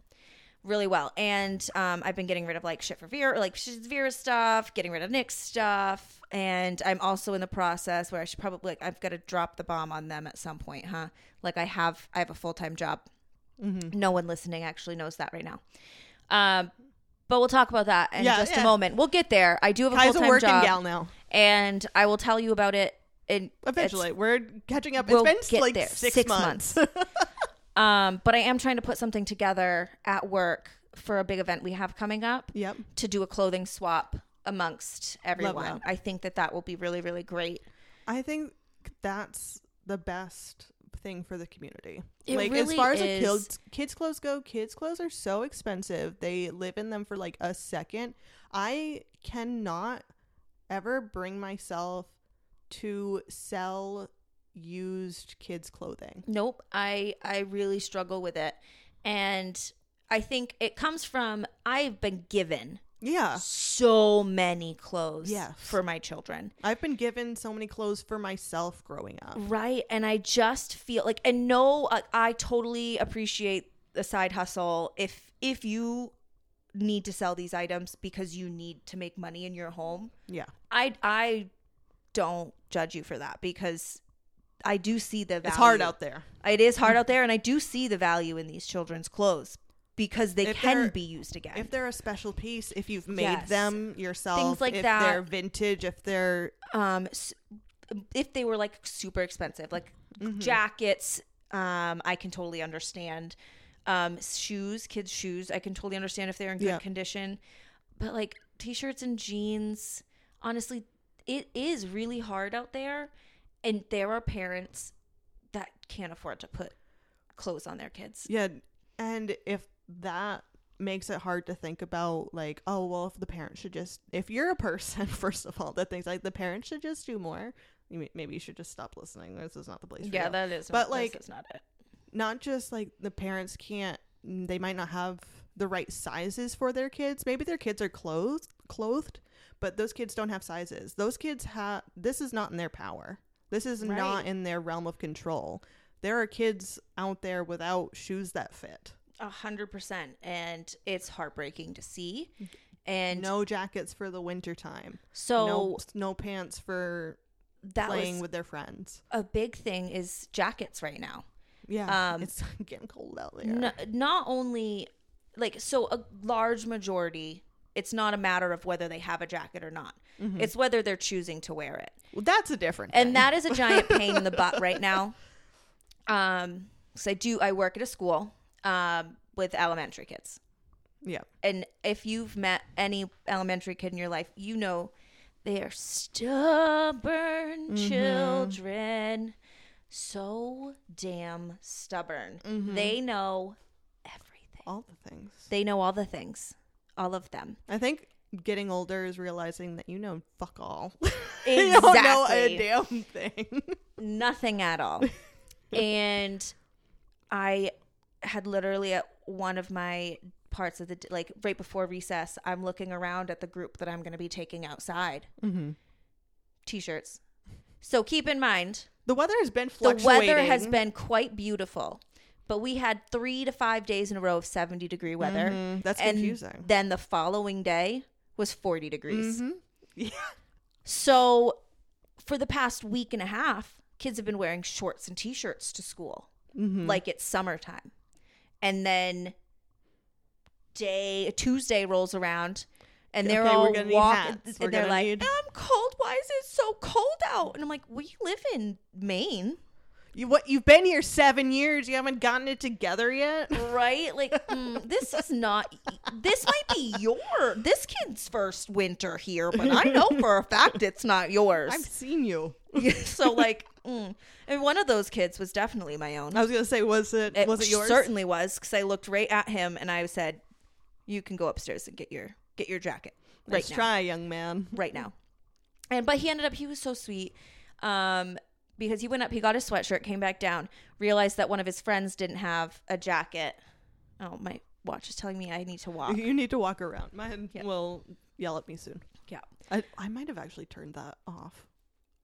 [SPEAKER 2] really well, and um, I've been getting rid of like shit for Vera, like shit Vera stuff, getting rid of Nick's stuff, and I'm also in the process where I should probably like I've got to drop the bomb on them at some point, huh? Like I have I have a full time job.
[SPEAKER 1] Mm-hmm.
[SPEAKER 2] No one listening actually knows that right now. Um, but we'll talk about that in
[SPEAKER 1] Yeah,
[SPEAKER 2] just
[SPEAKER 1] yeah.
[SPEAKER 2] a moment. We'll get there. I do have a full time job,
[SPEAKER 1] gal now.
[SPEAKER 2] and I will tell you about it. In
[SPEAKER 1] Eventually, we're catching up.
[SPEAKER 2] we'll
[SPEAKER 1] it's been
[SPEAKER 2] get
[SPEAKER 1] like
[SPEAKER 2] there.
[SPEAKER 1] six,
[SPEAKER 2] Six
[SPEAKER 1] months.
[SPEAKER 2] Um, but I am trying to put something together at work for a big event we have coming up
[SPEAKER 1] Yep.
[SPEAKER 2] to do a clothing swap amongst everyone. I think that that will be really really great.
[SPEAKER 1] I think that's the best thing for the community.
[SPEAKER 2] It
[SPEAKER 1] like
[SPEAKER 2] really
[SPEAKER 1] as far as
[SPEAKER 2] is.
[SPEAKER 1] kids kids clothes go, kids clothes are so expensive. They live in them for like a second. I cannot ever bring myself to sell used kids clothing.
[SPEAKER 2] Nope, I I really struggle with it. And I think it comes from I've been given
[SPEAKER 1] Yeah.
[SPEAKER 2] so many clothes
[SPEAKER 1] Yes.
[SPEAKER 2] for my children.
[SPEAKER 1] I've been given so many clothes for myself growing up.
[SPEAKER 2] Right. And I just feel like, and no, I, I totally appreciate the side hustle. If, if you need to sell these items because you need to make money in your home,
[SPEAKER 1] Yeah.
[SPEAKER 2] I, I don't judge you for that because I do see the value.
[SPEAKER 1] It's hard out there.
[SPEAKER 2] It is hard out there. And I do see the value in these children's clothes because they
[SPEAKER 1] If
[SPEAKER 2] can be used again.
[SPEAKER 1] If they're a special piece, if you've made
[SPEAKER 2] Yes.
[SPEAKER 1] them yourself,
[SPEAKER 2] Things like
[SPEAKER 1] if
[SPEAKER 2] that.
[SPEAKER 1] they're vintage, if they're
[SPEAKER 2] um if they were like super expensive like
[SPEAKER 1] Mm-hmm.
[SPEAKER 2] jackets um i can totally understand um shoes kids shoes i can totally understand if they're in good
[SPEAKER 1] Yeah.
[SPEAKER 2] condition but like t-shirts and jeans honestly it is really hard out there and there are parents that can't afford to put clothes on their kids
[SPEAKER 1] Yeah, and if that makes it hard to think about like, oh well, if the parents should just if you're a person first of all that thinks like the parents should just do more, you may- maybe you should just stop listening. This is not the place. For
[SPEAKER 2] yeah that is
[SPEAKER 1] But, like,
[SPEAKER 2] is not it
[SPEAKER 1] not just like the parents can't they might not have the right sizes for their kids. Maybe their kids are clothed clothed, but those kids don't have sizes. Those kids have this is not in their power. This is
[SPEAKER 2] Right.
[SPEAKER 1] not in their realm of control. There are kids out there without shoes that fit.
[SPEAKER 2] a hundred percent and it's heartbreaking to see and
[SPEAKER 1] no jackets for the winter time.
[SPEAKER 2] so
[SPEAKER 1] no no pants for
[SPEAKER 2] that
[SPEAKER 1] playing with their friends.
[SPEAKER 2] a big thing is jackets right now.
[SPEAKER 1] Yeah,
[SPEAKER 2] Um,
[SPEAKER 1] it's getting cold out there.
[SPEAKER 2] N- not only like so a large majority it's not a matter of whether they have a jacket or not. It's whether they're choosing to wear it.
[SPEAKER 1] Well, that's a different.
[SPEAKER 2] And
[SPEAKER 1] thing.
[SPEAKER 2] that is a giant pain in the butt right now. Um so I do I work at a school um with elementary kids.
[SPEAKER 1] yeah,
[SPEAKER 2] And if you've met any elementary kid in your life, you know they are stubborn children. So damn stubborn. They know everything.
[SPEAKER 1] all the things.
[SPEAKER 2] They know all the things. All of them.
[SPEAKER 1] I think getting older is realizing that you know fuck all. Exactly. you don't know a damn thing.
[SPEAKER 2] Nothing at all. and I had literally at one of my parts of the like right before recess, I'm looking around at the group that I'm going to be taking outside.
[SPEAKER 1] mm-hmm.
[SPEAKER 2] T-shirts. So keep in mind,
[SPEAKER 1] The weather has been
[SPEAKER 2] the weather has been quite beautiful. But we had 3 to 5 days in a row of 70 degree weather.
[SPEAKER 1] Mhm, That's
[SPEAKER 2] and
[SPEAKER 1] confusing.
[SPEAKER 2] then the following day was 40 degrees.
[SPEAKER 1] Mhm. Yeah.
[SPEAKER 2] So for the past week and a half, kids have been wearing shorts and t-shirts to school.
[SPEAKER 1] Mhm.
[SPEAKER 2] Like it's summertime. And then day Tuesday rolls around and they're
[SPEAKER 1] Okay,
[SPEAKER 2] all walking and they're like,
[SPEAKER 1] need-
[SPEAKER 2] I'm cold. Why is it so cold out? And I'm like, we live in Maine.
[SPEAKER 1] You what? You've been here seven years. You haven't gotten it together yet.
[SPEAKER 2] right? Like, mm, this is not. This might be your this kid's first winter here, but I know for a fact it's not yours.
[SPEAKER 1] I've seen you.
[SPEAKER 2] so, like, mm. and one of those kids was definitely my own.
[SPEAKER 1] I was gonna say, was it?
[SPEAKER 2] It
[SPEAKER 1] was it yours?
[SPEAKER 2] certainly was because I looked right at him and I said, "You can go upstairs and get your get your jacket right
[SPEAKER 1] Let's
[SPEAKER 2] now,
[SPEAKER 1] try, young man.
[SPEAKER 2] right now." And but he ended up he was so sweet. Um, because he went up, he got his sweatshirt, came back down, realized that one of his friends didn't have a jacket. Oh, my watch is telling me I need to walk.
[SPEAKER 1] You need to walk around. Mine
[SPEAKER 2] Yeah.
[SPEAKER 1] will yell at me soon.
[SPEAKER 2] Yeah.
[SPEAKER 1] I, I might have actually turned that off.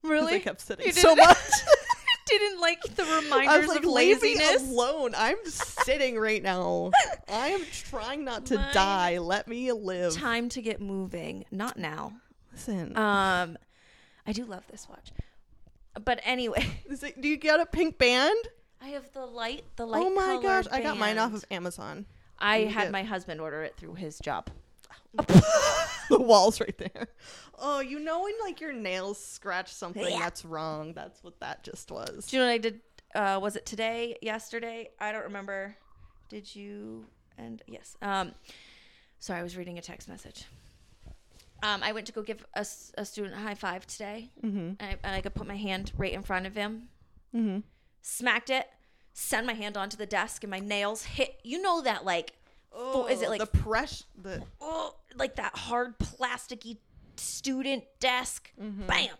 [SPEAKER 2] Really?
[SPEAKER 1] I kept sitting so much.
[SPEAKER 2] didn't like the
[SPEAKER 1] I
[SPEAKER 2] reminders
[SPEAKER 1] was like,
[SPEAKER 2] of laziness.
[SPEAKER 1] alone. I'm sitting right now. I am trying not to
[SPEAKER 2] Mine-
[SPEAKER 1] die. Let me live.
[SPEAKER 2] Time to get moving. Not now.
[SPEAKER 1] Listen,
[SPEAKER 2] Um, I do love this watch. But anyway,
[SPEAKER 1] it, do you get a pink band?
[SPEAKER 2] I have the light. The light.
[SPEAKER 1] oh my gosh,
[SPEAKER 2] colored
[SPEAKER 1] I got mine off of Amazon.
[SPEAKER 2] I had
[SPEAKER 1] get-
[SPEAKER 2] my husband order it through his job.
[SPEAKER 1] the walls right there. Oh, you know when like your nails scratch something
[SPEAKER 2] Yeah.
[SPEAKER 1] that's wrong. That's what that just was.
[SPEAKER 2] Do you know what I did? Uh, was it today? Yesterday? I don't remember. Did you? And yes. Um, sorry, I was reading a text message. Um, I went to go give a student a high five today.
[SPEAKER 1] Mm-hmm.
[SPEAKER 2] And I, I could put my hand right in front of him,
[SPEAKER 1] Mm-hmm.
[SPEAKER 2] smacked it, send my hand onto the desk, and my nails hit. You know that like, oh, is it like
[SPEAKER 1] the press? The
[SPEAKER 2] oh, like that hard plasticky student desk?
[SPEAKER 1] Mm-hmm.
[SPEAKER 2] Bam,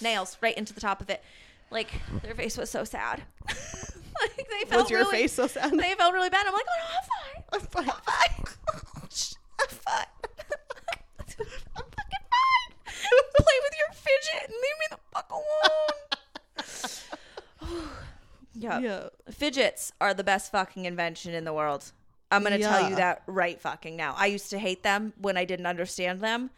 [SPEAKER 2] nails right into the top of it. Like their face was so sad. like they felt
[SPEAKER 1] was your
[SPEAKER 2] really,
[SPEAKER 1] face so sad?
[SPEAKER 2] They felt really bad. I'm like, oh no, I'm fine.
[SPEAKER 1] I'm fine.
[SPEAKER 2] I'm fine. Shh, I'm fine. I'm fucking fine. Play with your fidget and leave me the fuck alone. yeah.
[SPEAKER 1] Yeah.
[SPEAKER 2] Fidgets are the best fucking invention in the world. I'm going to tell you that right fucking now. I used to hate them when I didn't understand them.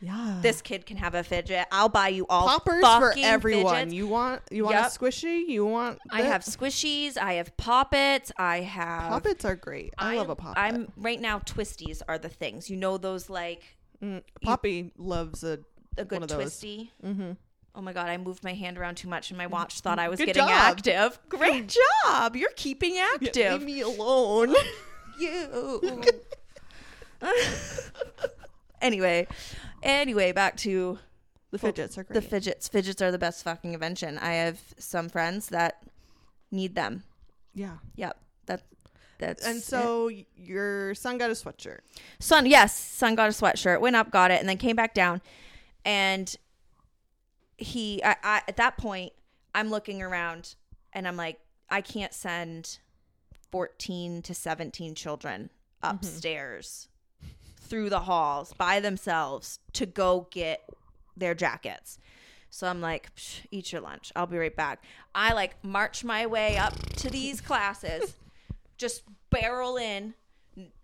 [SPEAKER 1] Yeah.
[SPEAKER 2] This kid can have a fidget. I'll buy you all
[SPEAKER 1] poppers for everyone.
[SPEAKER 2] fidgets.
[SPEAKER 1] You want you want
[SPEAKER 2] Yep.
[SPEAKER 1] a squishy? You want
[SPEAKER 2] I have squishies. I have poppets. I have
[SPEAKER 1] poppets are great. I love a poppet.
[SPEAKER 2] I'm right now. Twisties are the things. You know those like
[SPEAKER 1] Mm, Poppy loves a
[SPEAKER 2] a
[SPEAKER 1] one
[SPEAKER 2] good
[SPEAKER 1] of those.
[SPEAKER 2] twisty.
[SPEAKER 1] Mm-hmm.
[SPEAKER 2] Oh my god! I moved my hand around too much, and my watch thought I was
[SPEAKER 1] Good
[SPEAKER 2] getting
[SPEAKER 1] job.
[SPEAKER 2] active. Great job! You're keeping active.
[SPEAKER 1] Leave me alone.
[SPEAKER 2] you. anyway, anyway, back to
[SPEAKER 1] the fidgets are great.
[SPEAKER 2] the fidgets. Fidgets are the best fucking invention. I have some friends that need them.
[SPEAKER 1] yeah.
[SPEAKER 2] Yep. That that's
[SPEAKER 1] And
[SPEAKER 2] it.
[SPEAKER 1] so your son got a sweatshirt.
[SPEAKER 2] son yes son got a sweatshirt went up got it and then came back down. And he I, I at that point i'm looking around and i'm like i can't send 14 to 17 children mm-hmm. upstairs through the halls by themselves to go get their jackets. So i'm like Psh, eat your lunch. I'll be right back. I like march my way up to these classes just barrel in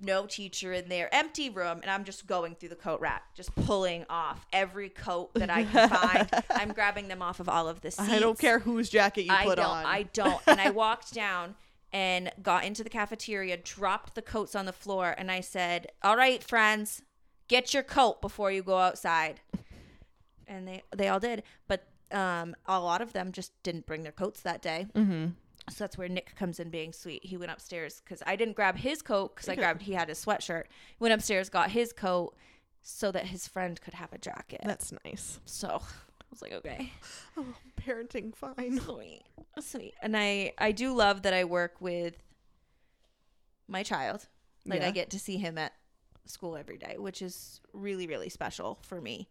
[SPEAKER 2] no teacher in there empty room and i'm just going through the coat rack just pulling off every coat that i can find. I'm grabbing them off of all of the seats
[SPEAKER 1] I don't care whose jacket you
[SPEAKER 2] I
[SPEAKER 1] put
[SPEAKER 2] don't
[SPEAKER 1] on.
[SPEAKER 2] i don't. And i walked down and got into the cafeteria dropped the coats on the floor and i said all right friends get your coat before you go outside. And they they all did. But um a lot of them just didn't bring their coats that day.
[SPEAKER 1] Mm-hmm.
[SPEAKER 2] So that's where Nick comes in being sweet. He went upstairs because I didn't grab his coat because I grabbed he had his sweatshirt. Went upstairs, got his coat so that his friend could have a jacket.
[SPEAKER 1] That's nice.
[SPEAKER 2] so I was like, okay,
[SPEAKER 1] Oh, parenting fine.
[SPEAKER 2] sweet, sweet. And I I do love that I work with my child. Like
[SPEAKER 1] Yeah.
[SPEAKER 2] I get to see him at school every day, which is really really special for me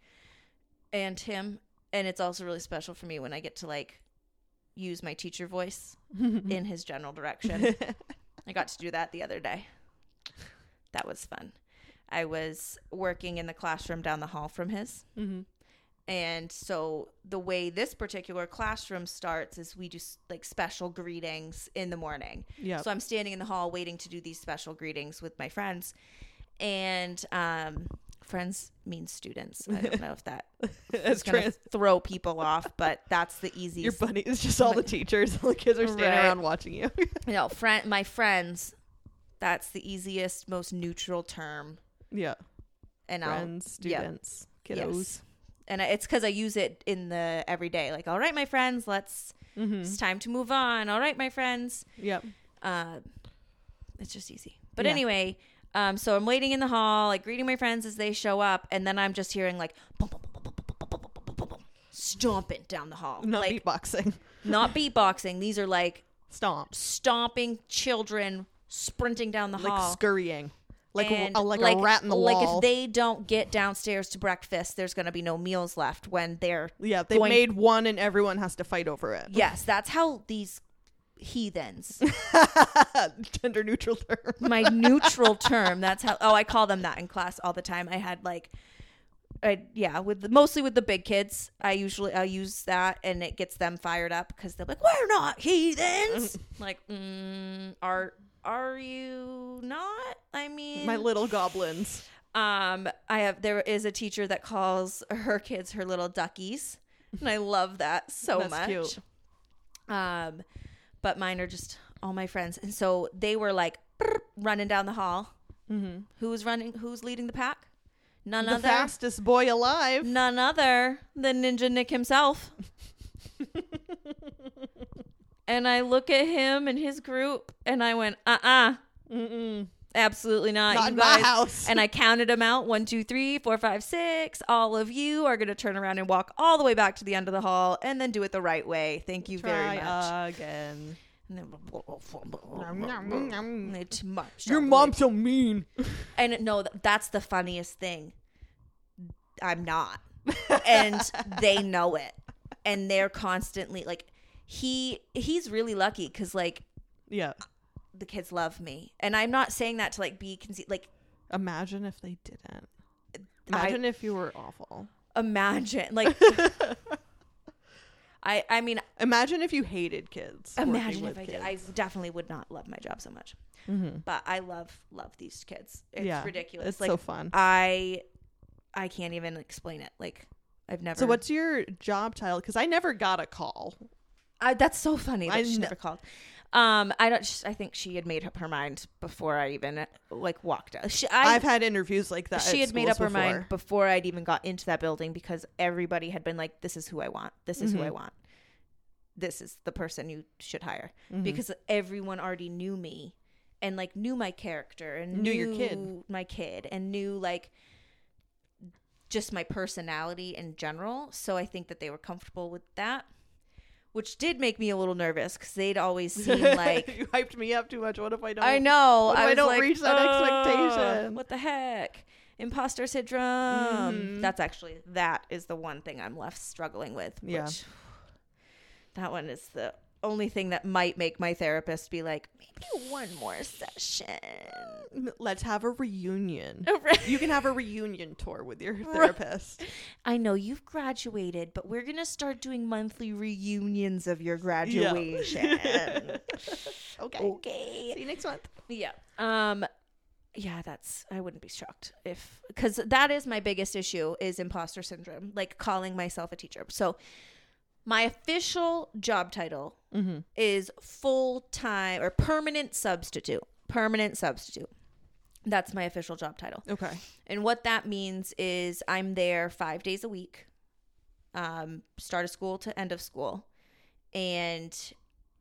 [SPEAKER 2] and him. And it's also really special for me when I get to like use my teacher voice in his general direction. I got to do that the other day. That was fun. I was working in the classroom down the hall from his.
[SPEAKER 1] mm-hmm.
[SPEAKER 2] And so the way this particular classroom starts is we do like special greetings in the morning.
[SPEAKER 1] Yeah.
[SPEAKER 2] So I'm standing in the hall waiting to do these special greetings with my friends. And um friends means students. I don't know if that is
[SPEAKER 1] As
[SPEAKER 2] is going to throw people off, but that's the easiest.
[SPEAKER 1] your buddy is just all the teachers. All the kids are standing
[SPEAKER 2] Right.
[SPEAKER 1] around watching you.
[SPEAKER 2] you know, friend my friends, that's the easiest, most neutral term.
[SPEAKER 1] yeah.
[SPEAKER 2] And
[SPEAKER 1] Friends,
[SPEAKER 2] yeah.
[SPEAKER 1] students,
[SPEAKER 2] I'll
[SPEAKER 1] kiddos.
[SPEAKER 2] yes. And it's because I use it in the everyday, like, all right, my friends, let's.
[SPEAKER 1] Mm-hmm.
[SPEAKER 2] It's time to move on. All right, my friends.
[SPEAKER 1] Yep.
[SPEAKER 2] Uh, it's just easy. But
[SPEAKER 1] Yeah.
[SPEAKER 2] anyway, um, so I'm waiting in the hall, like greeting my friends as they show up, and then I'm just hearing like boom, boom, boom, stomping down the hall.
[SPEAKER 1] Not
[SPEAKER 2] like,
[SPEAKER 1] beatboxing.
[SPEAKER 2] Not beatboxing. These are like
[SPEAKER 1] stomp,
[SPEAKER 2] stomping children sprinting down the
[SPEAKER 1] like
[SPEAKER 2] hall,
[SPEAKER 1] scurrying. Like a, a, like, like a rat in the
[SPEAKER 2] like
[SPEAKER 1] wall.
[SPEAKER 2] Like if they don't get downstairs to breakfast, there's going to be no meals left when they're
[SPEAKER 1] yeah they
[SPEAKER 2] going...
[SPEAKER 1] made one and everyone has to fight over it.
[SPEAKER 2] Yes, that's how these heathens.
[SPEAKER 1] Gender neutral term.
[SPEAKER 2] My neutral term. That's how. Oh, I call them that in class all the time. I had like. I, yeah, with the, mostly with the big kids, I usually I use that and it gets them fired up because they're like, "We're not heathens." like, mm, are are you not? I mean,
[SPEAKER 1] My little goblins.
[SPEAKER 2] Um, I have there is a teacher that calls her kids her little duckies, and I love that so
[SPEAKER 1] That's
[SPEAKER 2] much.
[SPEAKER 1] cute.
[SPEAKER 2] Um, but mine are just all my friends, and so they were like running down the hall.
[SPEAKER 1] Mm-hmm.
[SPEAKER 2] Who's running? Who's leading the pack? None other.
[SPEAKER 1] The
[SPEAKER 2] other.
[SPEAKER 1] fastest boy alive.
[SPEAKER 2] None other than Ninja Nick himself. and I look at him and his group, and I went, uh uh
[SPEAKER 1] Mm-mm.
[SPEAKER 2] Absolutely not.
[SPEAKER 1] Not
[SPEAKER 2] you
[SPEAKER 1] in my house.
[SPEAKER 2] And I counted them out one, two, three, four, five, six. All of you are going to turn around and walk all the way back to the end of the hall and then do it the right way. Thank you very
[SPEAKER 1] Try
[SPEAKER 2] much.
[SPEAKER 1] again.
[SPEAKER 2] And then
[SPEAKER 1] Your
[SPEAKER 2] it's much.
[SPEAKER 1] mom's so mean.
[SPEAKER 2] And no, that's the funniest thing. I'm not. And they know it. And they're constantly like, he he's really lucky because like
[SPEAKER 1] Yeah.
[SPEAKER 2] The kids love me, and I'm not saying that to like be conceit. Like
[SPEAKER 1] Imagine if they didn't.
[SPEAKER 2] I-
[SPEAKER 1] Imagine if you were awful.
[SPEAKER 2] imagine, like I I mean,
[SPEAKER 1] Imagine if you hated kids.
[SPEAKER 2] imagine if I did. I definitely would not love my job so much.
[SPEAKER 1] Mhm.
[SPEAKER 2] But I love love these kids. It's
[SPEAKER 1] Yeah,
[SPEAKER 2] ridiculous.
[SPEAKER 1] It's
[SPEAKER 2] like
[SPEAKER 1] so fun.
[SPEAKER 2] I I can't even explain it. Like I've never.
[SPEAKER 1] So what's your job title? Because I never got a call.
[SPEAKER 2] I, that's so funny that
[SPEAKER 1] I
[SPEAKER 2] she
[SPEAKER 1] kn-
[SPEAKER 2] never called. Um, I don't. I think she had made up her mind before I even like walked out. She, I,
[SPEAKER 1] I've had interviews like that.
[SPEAKER 2] she had made up her mind
[SPEAKER 1] before.
[SPEAKER 2] I'd even got into that building because everybody had been like, "This is who I want. This is who I
[SPEAKER 1] Mhm.
[SPEAKER 2] want. This is the person you should hire."
[SPEAKER 1] Mhm.
[SPEAKER 2] Because everyone already knew me and like knew my character and
[SPEAKER 1] Knew your kid.
[SPEAKER 2] knew my kid and knew like just my personality in general. So I think that they were comfortable with that. Which did make me a little nervous because they'd always seem like
[SPEAKER 1] you hyped me up too much. What if I don't?
[SPEAKER 2] I know.
[SPEAKER 1] I
[SPEAKER 2] was
[SPEAKER 1] don't
[SPEAKER 2] like,
[SPEAKER 1] reach that
[SPEAKER 2] "Ugh,
[SPEAKER 1] expectation?"
[SPEAKER 2] What the heck? Imposter syndrome.
[SPEAKER 1] Mhm.
[SPEAKER 2] That's actually that is the one thing I'm left struggling with.
[SPEAKER 1] Yeah.
[SPEAKER 2] Which, that one is the only thing that might make my therapist be like, maybe one more session.
[SPEAKER 1] Let's have a reunion.
[SPEAKER 2] Oh,
[SPEAKER 1] You can have a reunion tour with your therapist.
[SPEAKER 2] I know you've graduated, but we're gonna start doing monthly reunions of your graduation.
[SPEAKER 1] okay.
[SPEAKER 2] okay.
[SPEAKER 1] See you next month.
[SPEAKER 2] Yeah. Um yeah, that's I wouldn't be shocked if cuz that is my biggest issue is imposter syndrome, like calling myself a teacher. So my official job title
[SPEAKER 1] Mm-hmm.
[SPEAKER 2] is full-time or permanent substitute. Permanent substitute. That's my official job title.
[SPEAKER 1] Okay.
[SPEAKER 2] And what that means is I'm there 5 days a week. Um start of school to end of school. And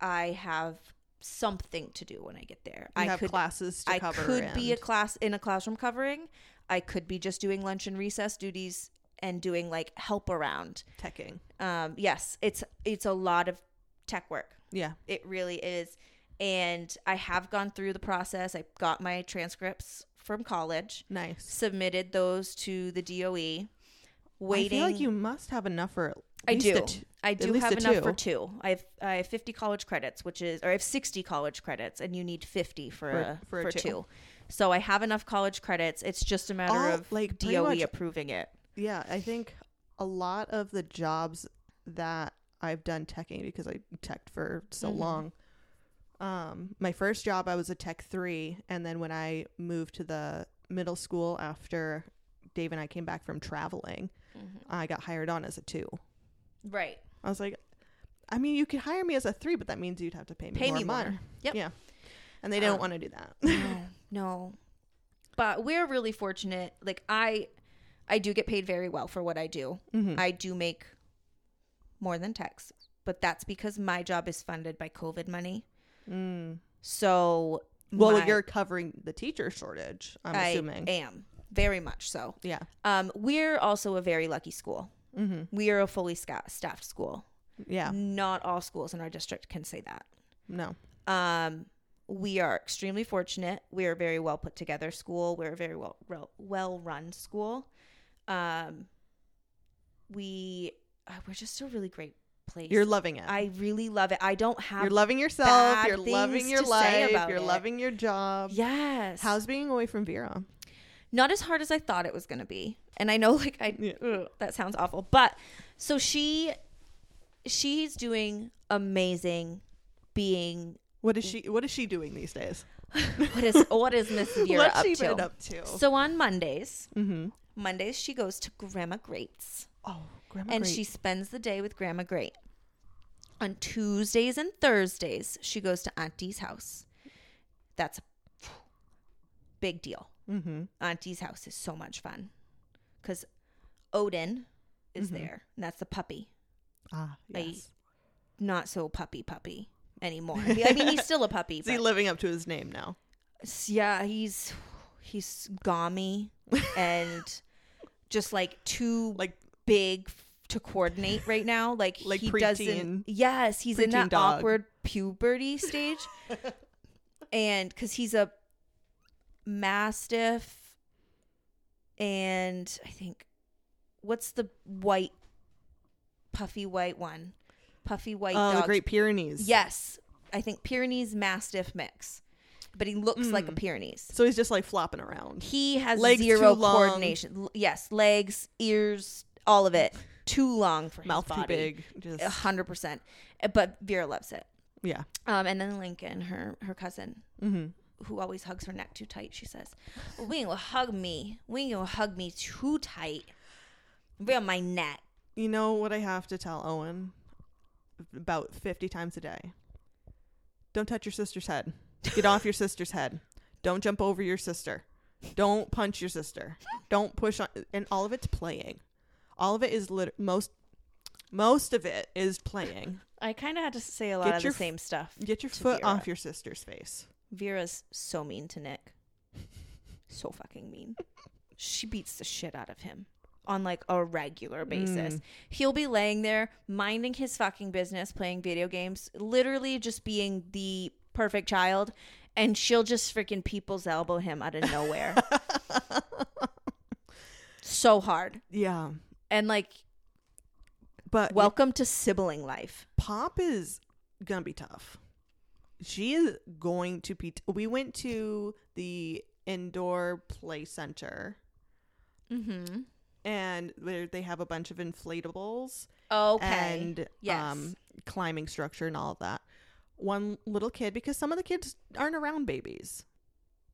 [SPEAKER 2] I have something to do when I get there.
[SPEAKER 1] You
[SPEAKER 2] I
[SPEAKER 1] have
[SPEAKER 2] could
[SPEAKER 1] classes to
[SPEAKER 2] I could be a class in a classroom covering. I could be just doing lunch and recess duties and doing like help around.
[SPEAKER 1] teching.
[SPEAKER 2] Um, yes, it's it's a lot of tech work.
[SPEAKER 1] Yeah.
[SPEAKER 2] It really is. And I have gone through the process. I got my transcripts from college,
[SPEAKER 1] Nice.
[SPEAKER 2] submitted those to the DOE. Waiting.
[SPEAKER 1] I feel like you must have enough for.
[SPEAKER 2] I do.
[SPEAKER 1] a t-
[SPEAKER 2] I do have enough
[SPEAKER 1] two.
[SPEAKER 2] for two. I have I have 50 college credits, which is or I have 60 college credits and you need 50 for
[SPEAKER 1] For-
[SPEAKER 2] a
[SPEAKER 1] for
[SPEAKER 2] for, two.
[SPEAKER 1] two.
[SPEAKER 2] So I have enough college credits. It's just a matter
[SPEAKER 1] All-
[SPEAKER 2] of
[SPEAKER 1] like,
[SPEAKER 2] DOE approving it.
[SPEAKER 1] Yeah, I think a lot of the jobs that I've done teching because I teched for so
[SPEAKER 2] Mhm.
[SPEAKER 1] long. Um, my first job I was a tech three, and then when I moved to the middle school after Dave and I came back from traveling, I got hired on as a two.
[SPEAKER 2] Right.
[SPEAKER 1] I was like, I mean, you could hire me as a three, but that means you'd have to pay me
[SPEAKER 2] Pay
[SPEAKER 1] more
[SPEAKER 2] me
[SPEAKER 1] money.
[SPEAKER 2] more. Yep.
[SPEAKER 1] Yeah, and they don't
[SPEAKER 2] Um,
[SPEAKER 1] want to do that.
[SPEAKER 2] no, no. But we're really fortunate. Like I I do get paid very well for what I do.
[SPEAKER 1] Mhm.
[SPEAKER 2] I do make more than techs, but that's because my job is funded by COVID money.
[SPEAKER 1] Mm.
[SPEAKER 2] So
[SPEAKER 1] Well,
[SPEAKER 2] my-
[SPEAKER 1] you're covering the teacher shortage. I'm assuming.
[SPEAKER 2] I
[SPEAKER 1] assuming.
[SPEAKER 2] am very much so.
[SPEAKER 1] yeah.
[SPEAKER 2] Um, we're also a very lucky school.
[SPEAKER 1] Mm-hmm.
[SPEAKER 2] We are a fully sca- staffed school.
[SPEAKER 1] Yeah.
[SPEAKER 2] Not all schools in our district can say that.
[SPEAKER 1] No.
[SPEAKER 2] Um, we are extremely fortunate. We are a very well put together school. We're a very well well, well run school. Um, we uh, we're just a really great place.
[SPEAKER 1] You're loving it.
[SPEAKER 2] I really love it. I don't have
[SPEAKER 1] you're loving yourself. You're loving your life.
[SPEAKER 2] about
[SPEAKER 1] You're
[SPEAKER 2] it.
[SPEAKER 1] loving your job.
[SPEAKER 2] yes.
[SPEAKER 1] How's being away from Vera?
[SPEAKER 2] not as hard as I thought it was going to be. And I know like I
[SPEAKER 1] Yeah.
[SPEAKER 2] ugh, that sounds awful. But so she she's doing amazing being
[SPEAKER 1] What is she? What is she doing these days?
[SPEAKER 2] what is what is Miss Vera up to?
[SPEAKER 1] up to?
[SPEAKER 2] So on Mondays,
[SPEAKER 1] mm-hmm.
[SPEAKER 2] Mondays she goes to Grandma Great's
[SPEAKER 1] Oh, Grandma. Great.
[SPEAKER 2] And
[SPEAKER 1] Great.
[SPEAKER 2] she spends the day with Grandma Great. On Tuesdays and Thursdays, she goes to Auntie's house. That's a big deal.
[SPEAKER 1] Mm-hmm.
[SPEAKER 2] Auntie's house is so much fun because Odin is
[SPEAKER 1] Mhm.
[SPEAKER 2] there, and that's the puppy.
[SPEAKER 1] Ah, yes.
[SPEAKER 2] Not so puppy puppy anymore. I mean, he's still a puppy.
[SPEAKER 1] Is he living up to his name now?
[SPEAKER 2] Yeah, he's he's gummy and just like too
[SPEAKER 1] Like
[SPEAKER 2] big to coordinate right now. Like,
[SPEAKER 1] Like
[SPEAKER 2] he doesn't. Yes, he's in that
[SPEAKER 1] dog.
[SPEAKER 2] awkward puberty stage, and because he's a mastiff, and I think what's the white, puffy white one, puffy white
[SPEAKER 1] oh, the
[SPEAKER 2] dog.
[SPEAKER 1] Great Pyrenees.
[SPEAKER 2] Yes, I think Pyrenees Mastiff mix, but he looks like a
[SPEAKER 1] Mm.
[SPEAKER 2] Pyrenees.
[SPEAKER 1] So he's just like flopping around.
[SPEAKER 2] He has
[SPEAKER 1] Legs
[SPEAKER 2] zero
[SPEAKER 1] too long.
[SPEAKER 2] coordination. L- Yes, legs, ears, all of it. Too long for his
[SPEAKER 1] Mouth too
[SPEAKER 2] body.
[SPEAKER 1] big. Just
[SPEAKER 2] A hundred percent. Uh, But Vera loves it.
[SPEAKER 1] yeah.
[SPEAKER 2] Um, and then Lincoln, her her cousin,
[SPEAKER 1] Mm-hmm.
[SPEAKER 2] who always hugs her neck too tight. She says, "We ain't gonna hug me. We ain't gonna hug me too tight. On my neck."
[SPEAKER 1] You know what I have to tell Owen about 50 times a day? Don't touch your sister's head. Get off your sister's head. Don't jump over your sister. Don't punch your sister. Don't push on and all of it's playing. All of it is lit- most most of it is playing.
[SPEAKER 2] I kind of had to say a lot
[SPEAKER 1] Get
[SPEAKER 2] of
[SPEAKER 1] your
[SPEAKER 2] the same stuff.
[SPEAKER 1] Get your
[SPEAKER 2] To
[SPEAKER 1] foot
[SPEAKER 2] Vera.
[SPEAKER 1] off your sister's face.
[SPEAKER 2] Vera's so mean to Nick. So fucking mean. She beats the shit out of him on like a regular basis.
[SPEAKER 1] Mm.
[SPEAKER 2] He'll be laying there minding his fucking business, playing video games, literally just being the perfect child, and she'll just freaking people's elbow him out of nowhere. so hard.
[SPEAKER 1] Yeah.
[SPEAKER 2] And like,
[SPEAKER 1] But
[SPEAKER 2] welcome to sibling life.
[SPEAKER 1] Pop is gonna be tough. She is going to be. T- we went to the indoor play center,
[SPEAKER 2] Mm-hmm.
[SPEAKER 1] and where they have a bunch of inflatables
[SPEAKER 2] Okay.
[SPEAKER 1] and
[SPEAKER 2] Yes.
[SPEAKER 1] um, climbing structure and all of that. One little kid, because some of the kids aren't around babies.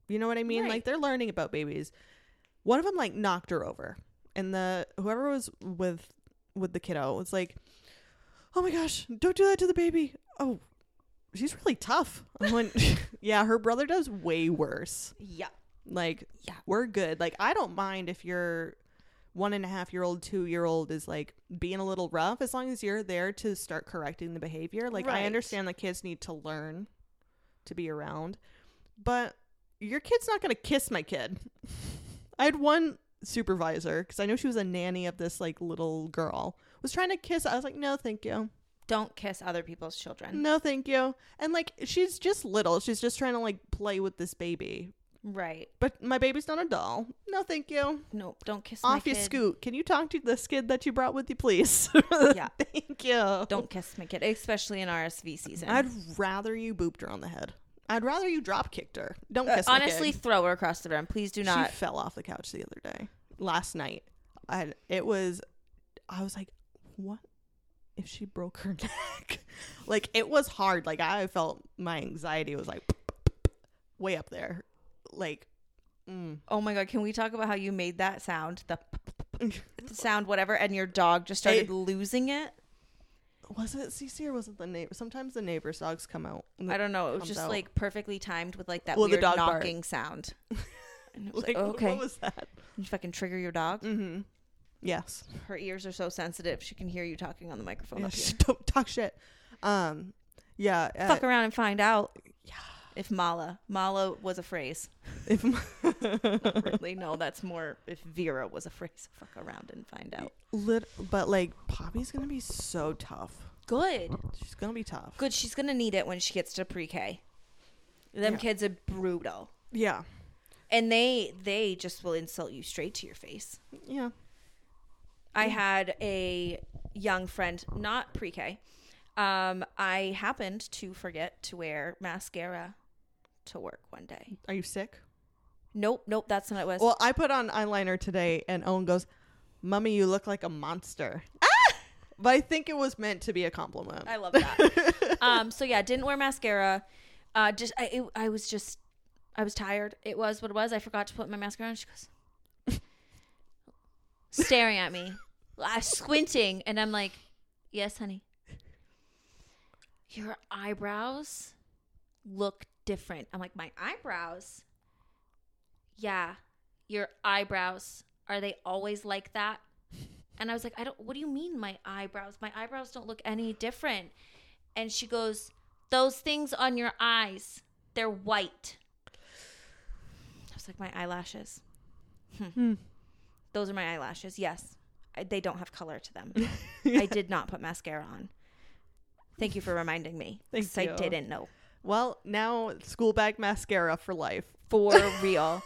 [SPEAKER 1] You know what I mean?
[SPEAKER 2] Right.
[SPEAKER 1] Like they're learning about babies. One of them like knocked her over, and the whoever was with with the kiddo was like, "Oh my gosh, don't do that to the baby." Oh, she's really tough. I went, yeah, her brother does way worse.
[SPEAKER 2] yeah.
[SPEAKER 1] Like,
[SPEAKER 2] Yeah.
[SPEAKER 1] we're good. Like, I don't mind if your one and a half year old, two year old is like being a little rough, as long as you're there to start correcting the behavior. Like,
[SPEAKER 2] Right.
[SPEAKER 1] I understand that kids need to learn to be around, but your kid's not going to kiss my kid. I had one supervisor because I know she was a nanny of this like little girl was trying to kiss. I was like, no, thank you.
[SPEAKER 2] Don't kiss other people's children.
[SPEAKER 1] No, thank you. And like, she's just little. She's just trying to like play with this baby.
[SPEAKER 2] Right.
[SPEAKER 1] But my baby's not a doll. No, thank you.
[SPEAKER 2] Nope. Don't kiss my
[SPEAKER 1] Off you
[SPEAKER 2] kid.
[SPEAKER 1] scoot. Can you talk to this kid that you brought with you, please?
[SPEAKER 2] Yeah.
[SPEAKER 1] thank you.
[SPEAKER 2] Don't kiss my kid, especially in RSV season.
[SPEAKER 1] I'd rather you booped her on the head. I'd rather you drop kicked her. Don't
[SPEAKER 2] Uh,
[SPEAKER 1] kiss my
[SPEAKER 2] honestly throw her across the room. Please do not.
[SPEAKER 1] She fell off the couch the other day, last night, and it was. I was like, "What if she broke her neck?" like it was hard. Like I felt my anxiety was like way up there. Like, mm.
[SPEAKER 2] oh my god, can we talk about how you made that sound? The the sound, whatever, and your dog just started
[SPEAKER 1] Hey.
[SPEAKER 2] losing it.
[SPEAKER 1] was it CC or was it the neighbor? Sometimes the neighbor's dogs come out.
[SPEAKER 2] I don't know. It was just
[SPEAKER 1] out.
[SPEAKER 2] like perfectly timed with like that
[SPEAKER 1] Well,
[SPEAKER 2] weird
[SPEAKER 1] dog bark.
[SPEAKER 2] knocking sound. And it was
[SPEAKER 1] Like,
[SPEAKER 2] like, okay,
[SPEAKER 1] what was that?
[SPEAKER 2] you fucking trigger your dog.
[SPEAKER 1] Mm-hmm. Yes.
[SPEAKER 2] Her ears are so sensitive; she can hear you talking on the microphone
[SPEAKER 1] Yeah,
[SPEAKER 2] up here.
[SPEAKER 1] don't talk shit. Um, yeah. uh,
[SPEAKER 2] Fuck around and find out.
[SPEAKER 1] Yeah.
[SPEAKER 2] If Mala, Mala was a phrase.
[SPEAKER 1] If
[SPEAKER 2] Really, no, that's more if Vera was a phrase. Fuck around and find out.
[SPEAKER 1] Lit- but like Poppy's gonna be so tough.
[SPEAKER 2] Good.
[SPEAKER 1] She's gonna be tough.
[SPEAKER 2] Good. She's gonna need it when she gets to pre-K. Them
[SPEAKER 1] Yeah.
[SPEAKER 2] kids are brutal,
[SPEAKER 1] Yeah.
[SPEAKER 2] and they they just will insult you straight to your face.
[SPEAKER 1] Yeah.
[SPEAKER 2] I had a young friend, not pre-K. Um, I happened to forget to wear mascara to work one day.
[SPEAKER 1] Are you sick?
[SPEAKER 2] Nope, nope, that's not what it was.
[SPEAKER 1] Well, I put on eyeliner today, and Owen goes, "Mummy, you look like a monster." But I think it was meant to be a compliment.
[SPEAKER 2] I love that. um, so yeah, didn't wear mascara. Uh, just I, it, I was just, I was tired. It was what it was. I forgot to put my mascara on. She goes, staring at me, uh, squinting, and I'm like, "Yes, honey. Your eyebrows look different." I'm like, "My eyebrows? Yeah, your eyebrows. Are they always like that?" And I was like, I don't, what do you mean my eyebrows? My eyebrows don't look any different. And she goes, Those things on your eyes, they're white. I was like my eyelashes.
[SPEAKER 1] Hmm.
[SPEAKER 2] Those are my eyelashes. Yes, I, they don't have color to them.
[SPEAKER 1] Yeah.
[SPEAKER 2] I did not put mascara on. Thank you for reminding me.
[SPEAKER 1] Thank
[SPEAKER 2] 'cause I didn't know
[SPEAKER 1] Well, now school bag mascara for life.
[SPEAKER 2] for real.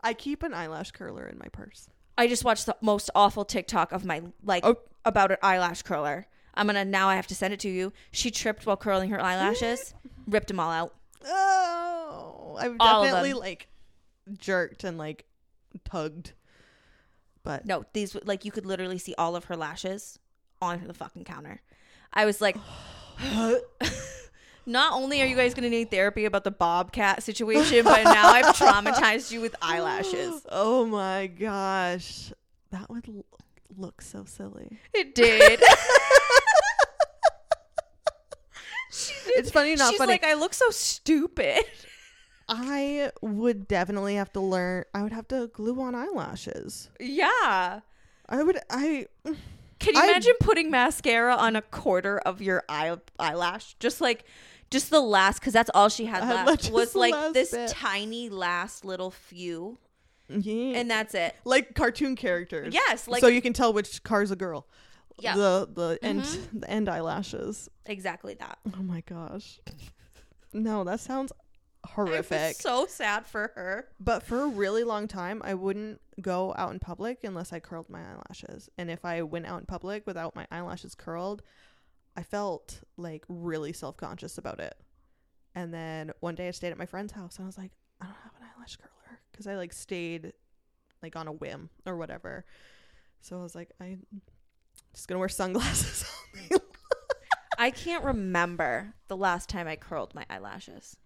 [SPEAKER 1] I keep an eyelash curler in my purse.
[SPEAKER 2] I just watched the most awful TikTok of my like
[SPEAKER 1] Oh.
[SPEAKER 2] about an eyelash curler. I'm gonna now. I have to send it to you. She tripped while curling her eyelashes, ripped them all out.
[SPEAKER 1] Oh, I've
[SPEAKER 2] All
[SPEAKER 1] definitely like jerked and like tugged. But
[SPEAKER 2] No, these like you could literally see all of her lashes on the fucking counter. I was like, not only are you guys gonna need therapy about the bobcat situation, but now I've traumatized you with eyelashes.
[SPEAKER 1] Oh my gosh, that would l- look so silly.
[SPEAKER 2] It did.
[SPEAKER 1] It's funny, not
[SPEAKER 2] She's
[SPEAKER 1] funny.
[SPEAKER 2] like, I look so stupid.
[SPEAKER 1] I would definitely have to learn. I would have to glue on eyelashes.
[SPEAKER 2] Yeah.
[SPEAKER 1] I would. I.
[SPEAKER 2] Can you
[SPEAKER 1] I-
[SPEAKER 2] imagine putting mascara on a quarter of your eye eyelash? Just like, just the last, because that's all she had
[SPEAKER 1] had
[SPEAKER 2] left was like
[SPEAKER 1] last
[SPEAKER 2] this
[SPEAKER 1] bit.
[SPEAKER 2] tiny last little few,
[SPEAKER 1] Yeah.
[SPEAKER 2] and that's it.
[SPEAKER 1] like cartoon characters.
[SPEAKER 2] Yes, like
[SPEAKER 1] so you can tell which car's a girl.
[SPEAKER 2] Yeah.
[SPEAKER 1] The the end
[SPEAKER 2] Mhm.
[SPEAKER 1] the end eyelashes.
[SPEAKER 2] exactly that.
[SPEAKER 1] Oh my gosh. No, that sounds horrific.
[SPEAKER 2] so sad for her.
[SPEAKER 1] But for a really long time, I wouldn't go out in public unless I curled my eyelashes. And if I went out in public without my eyelashes curled, I felt like really self conscious about it. And then one day I stayed at my friend's house and I was like, I don't have an eyelash curler because I like stayed like on a whim or whatever. So I was like, I'm just gonna wear sunglasses.
[SPEAKER 2] I can't remember the last time I curled my eyelashes.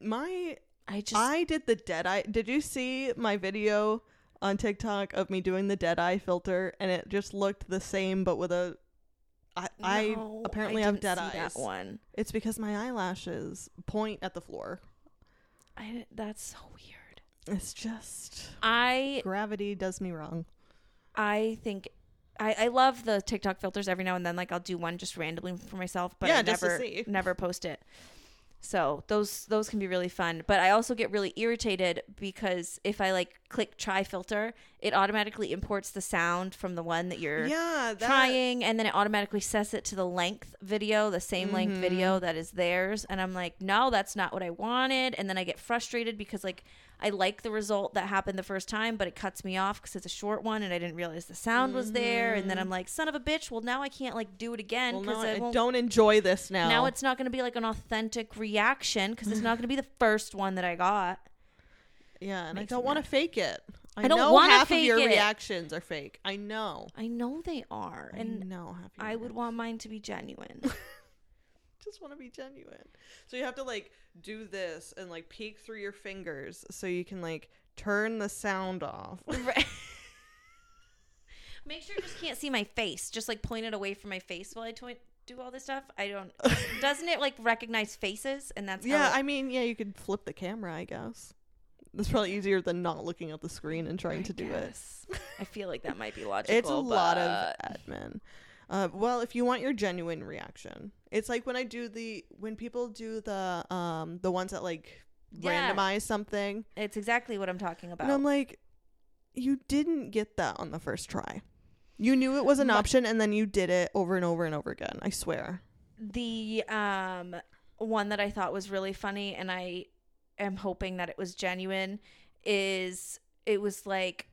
[SPEAKER 1] my
[SPEAKER 2] I just
[SPEAKER 1] I did the dead eye. Did you see my video on TikTok of me doing the dead eye filter and it just looked the same but with a I, I apparently
[SPEAKER 2] I
[SPEAKER 1] have dead eyes.
[SPEAKER 2] That one.
[SPEAKER 1] It's because my eyelashes point at the floor.
[SPEAKER 2] I that's so weird.
[SPEAKER 1] It's just
[SPEAKER 2] I
[SPEAKER 1] gravity does me wrong.
[SPEAKER 2] I think I, I love the TikTok filters every now and then. Like I'll do one just randomly for myself, but
[SPEAKER 1] Yeah,
[SPEAKER 2] I never never post it. So those those can be really fun. But I also get really irritated because if I like click try filter, it automatically imports the sound from the one that you're
[SPEAKER 1] Yeah, that,
[SPEAKER 2] trying and then it automatically sets it to the length video, the same length
[SPEAKER 1] Mhm.
[SPEAKER 2] video that is theirs. And I'm like, no, that's not what I wanted. And then I get frustrated because like I like the result that happened the first time, but it cuts me off because it's a short one and I didn't realize the sound was there. And then mm-hmm. I'm like, son of a bitch. Well, now I can't like do it again because
[SPEAKER 1] no,
[SPEAKER 2] I
[SPEAKER 1] I don't enjoy this now.
[SPEAKER 2] Now it's not going to be like an authentic reaction because it's not going to be the first one that I got.
[SPEAKER 1] yeah, and I
[SPEAKER 2] makes me
[SPEAKER 1] don't want to fake it. I,
[SPEAKER 2] I don't
[SPEAKER 1] half of your
[SPEAKER 2] it.
[SPEAKER 1] reactions are fake. I know.
[SPEAKER 2] I know they are,
[SPEAKER 1] I
[SPEAKER 2] and
[SPEAKER 1] know half.
[SPEAKER 2] I would want mine to be genuine.
[SPEAKER 1] just want to be genuine. So you have to like do this and like peek through your fingers so you can like turn the sound off.
[SPEAKER 2] Right. Make sure you just can't see my face. Just like point it away from my face while I to- do all this stuff. I don't. Doesn't it like recognize faces? And that's
[SPEAKER 1] yeah,
[SPEAKER 2] it-
[SPEAKER 1] I mean, yeah, you could flip the camera, I guess. That's probably easier than not looking at the screen and trying
[SPEAKER 2] I
[SPEAKER 1] to do it.
[SPEAKER 2] I feel like that might be logical.
[SPEAKER 1] It's a lot of admin. Uh, well, if you want your genuine reaction, it's like when I do the when people do the um the ones that like
[SPEAKER 2] Yeah.
[SPEAKER 1] randomize something,
[SPEAKER 2] It's exactly what I'm talking about.
[SPEAKER 1] and I'm like, you didn't get that on the first try. You knew it was an
[SPEAKER 2] My-
[SPEAKER 1] option, and then you did it over and over and over again. I swear.
[SPEAKER 2] the um one that I thought was really funny and I am hoping that it was genuine is it was like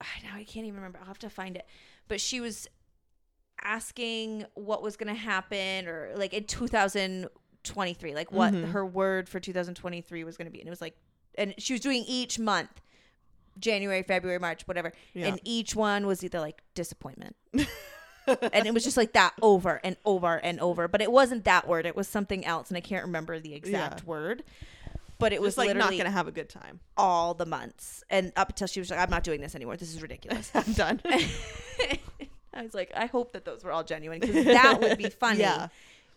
[SPEAKER 2] I know I can't even remember. I'll have to find it. But she was asking what was going to happen or like in 2023 like what
[SPEAKER 1] Mhm.
[SPEAKER 2] her word for 2023 was going to be and it was like and she was doing each month January, February, March, whatever.
[SPEAKER 1] Yeah.
[SPEAKER 2] And each one was either like disappointment. and it was just like that over and over and over. But it wasn't that word. It was something else, and I can't remember the exact
[SPEAKER 1] Yeah.
[SPEAKER 2] word. But it
[SPEAKER 1] It
[SPEAKER 2] was
[SPEAKER 1] like not gonna have a good time.
[SPEAKER 2] all the months, and up until she was like, "I'm not doing this anymore. This is ridiculous."
[SPEAKER 1] I'm done.
[SPEAKER 2] I was like, I hope that those were all genuine because that would be funny
[SPEAKER 1] Yeah.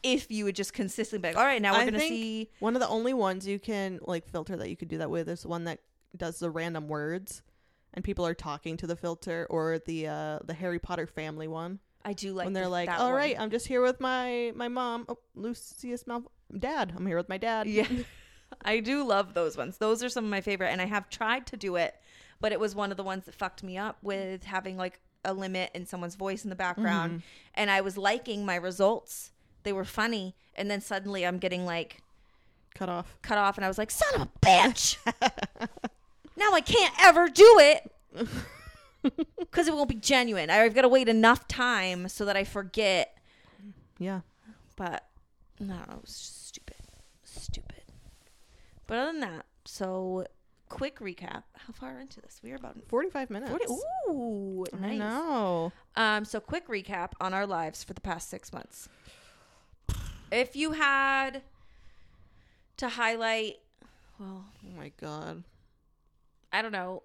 [SPEAKER 2] if you would just consistently be like, "All right, now we're
[SPEAKER 1] I
[SPEAKER 2] gonna see."
[SPEAKER 1] One of the only ones you can like filter that you could do that with is one that does the random words, and people are talking to the filter, or the uh the Harry Potter family one
[SPEAKER 2] I do like
[SPEAKER 1] when they're
[SPEAKER 2] the-
[SPEAKER 1] like, "All
[SPEAKER 2] one.
[SPEAKER 1] right, I'm just here with my my mom, oh, Lucius Mal, dad. I'm here with my dad."
[SPEAKER 2] Yeah. I do love those ones. Those are some of my favorite, and I have tried to do it, but it was one of the ones that fucked me up with having like a limit and someone's voice in the background,
[SPEAKER 1] Mm-hmm.
[SPEAKER 2] and I was liking my results. They were funny, and then suddenly I'm getting like
[SPEAKER 1] Cut off.
[SPEAKER 2] cut off, and I was like, "Son of a bitch!" now I can't ever do it because it won't be genuine. I've got to wait enough time so that I forget.
[SPEAKER 1] Yeah.
[SPEAKER 2] But no, it was just stupid, stupid. But other than that, so quick recap. How far into this? We are about
[SPEAKER 1] 45 minutes.
[SPEAKER 2] 40. Ooh,
[SPEAKER 1] I
[SPEAKER 2] nice.
[SPEAKER 1] know.
[SPEAKER 2] Um, so quick recap on our lives for the past six months. If you had to highlight, well,
[SPEAKER 1] Oh my god.
[SPEAKER 2] I don't know.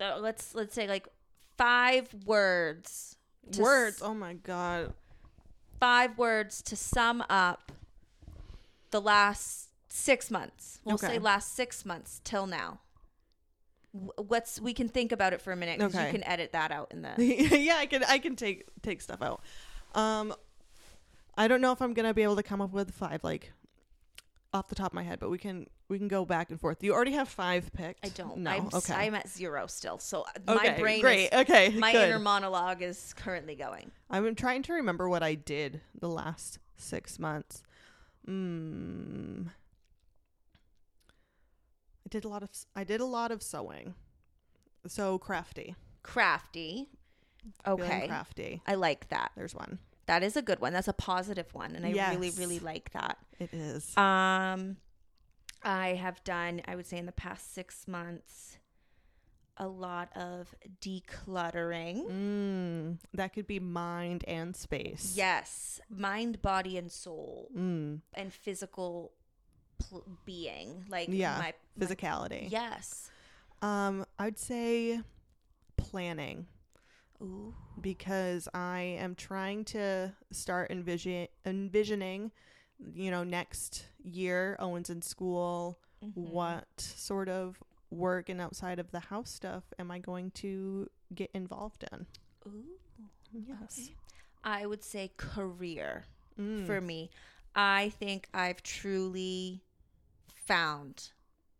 [SPEAKER 2] Uh, let's let's say like five words.
[SPEAKER 1] Words.
[SPEAKER 2] s-
[SPEAKER 1] Oh my god.
[SPEAKER 2] five words to sum up the last six months. We'll
[SPEAKER 1] Okay.
[SPEAKER 2] say last six months till now. What's we can think about it for a minute because
[SPEAKER 1] Okay.
[SPEAKER 2] you can edit that out in the.
[SPEAKER 1] yeah, I can I can take take stuff out. Um I don't know if I'm going to be able to come up with five like off the top of my head, but we can we can go back and forth. You already have 5 picked.
[SPEAKER 2] I don't.
[SPEAKER 1] No.
[SPEAKER 2] I'm,
[SPEAKER 1] okay.
[SPEAKER 2] I'm at zero still. So
[SPEAKER 1] okay.
[SPEAKER 2] my brain
[SPEAKER 1] Great.
[SPEAKER 2] is
[SPEAKER 1] okay.
[SPEAKER 2] my
[SPEAKER 1] good.
[SPEAKER 2] inner monologue is currently going.
[SPEAKER 1] I'm trying to remember what I did the last 6 months. Mm. I did a lot of I did a lot of sewing. So crafty.
[SPEAKER 2] Crafty.
[SPEAKER 1] Feeling
[SPEAKER 2] Okay.
[SPEAKER 1] crafty.
[SPEAKER 2] I like that.
[SPEAKER 1] There's one.
[SPEAKER 2] That is a good one. That's a positive one, and I really, really like that.
[SPEAKER 1] It is.
[SPEAKER 2] Um, I have done, I would say, in the past six months, a lot of decluttering.
[SPEAKER 1] Mm, that could be mind and space.
[SPEAKER 2] Yes, mind, body, and soul,
[SPEAKER 1] Mm,
[SPEAKER 2] and physical pl- being. Like
[SPEAKER 1] Yeah,
[SPEAKER 2] my, my
[SPEAKER 1] physicality.
[SPEAKER 2] yes.
[SPEAKER 1] Um, I'd say planning
[SPEAKER 2] Ooh.
[SPEAKER 1] because I am trying to start envision envisioning, you know, next year Owen's in school.
[SPEAKER 2] Mhm.
[SPEAKER 1] What sort of work and outside of the house stuff am I going to get involved in?
[SPEAKER 2] Ooh.
[SPEAKER 1] Yes.
[SPEAKER 2] Okay. I would say career
[SPEAKER 1] Mm.
[SPEAKER 2] for me. I think I've truly found,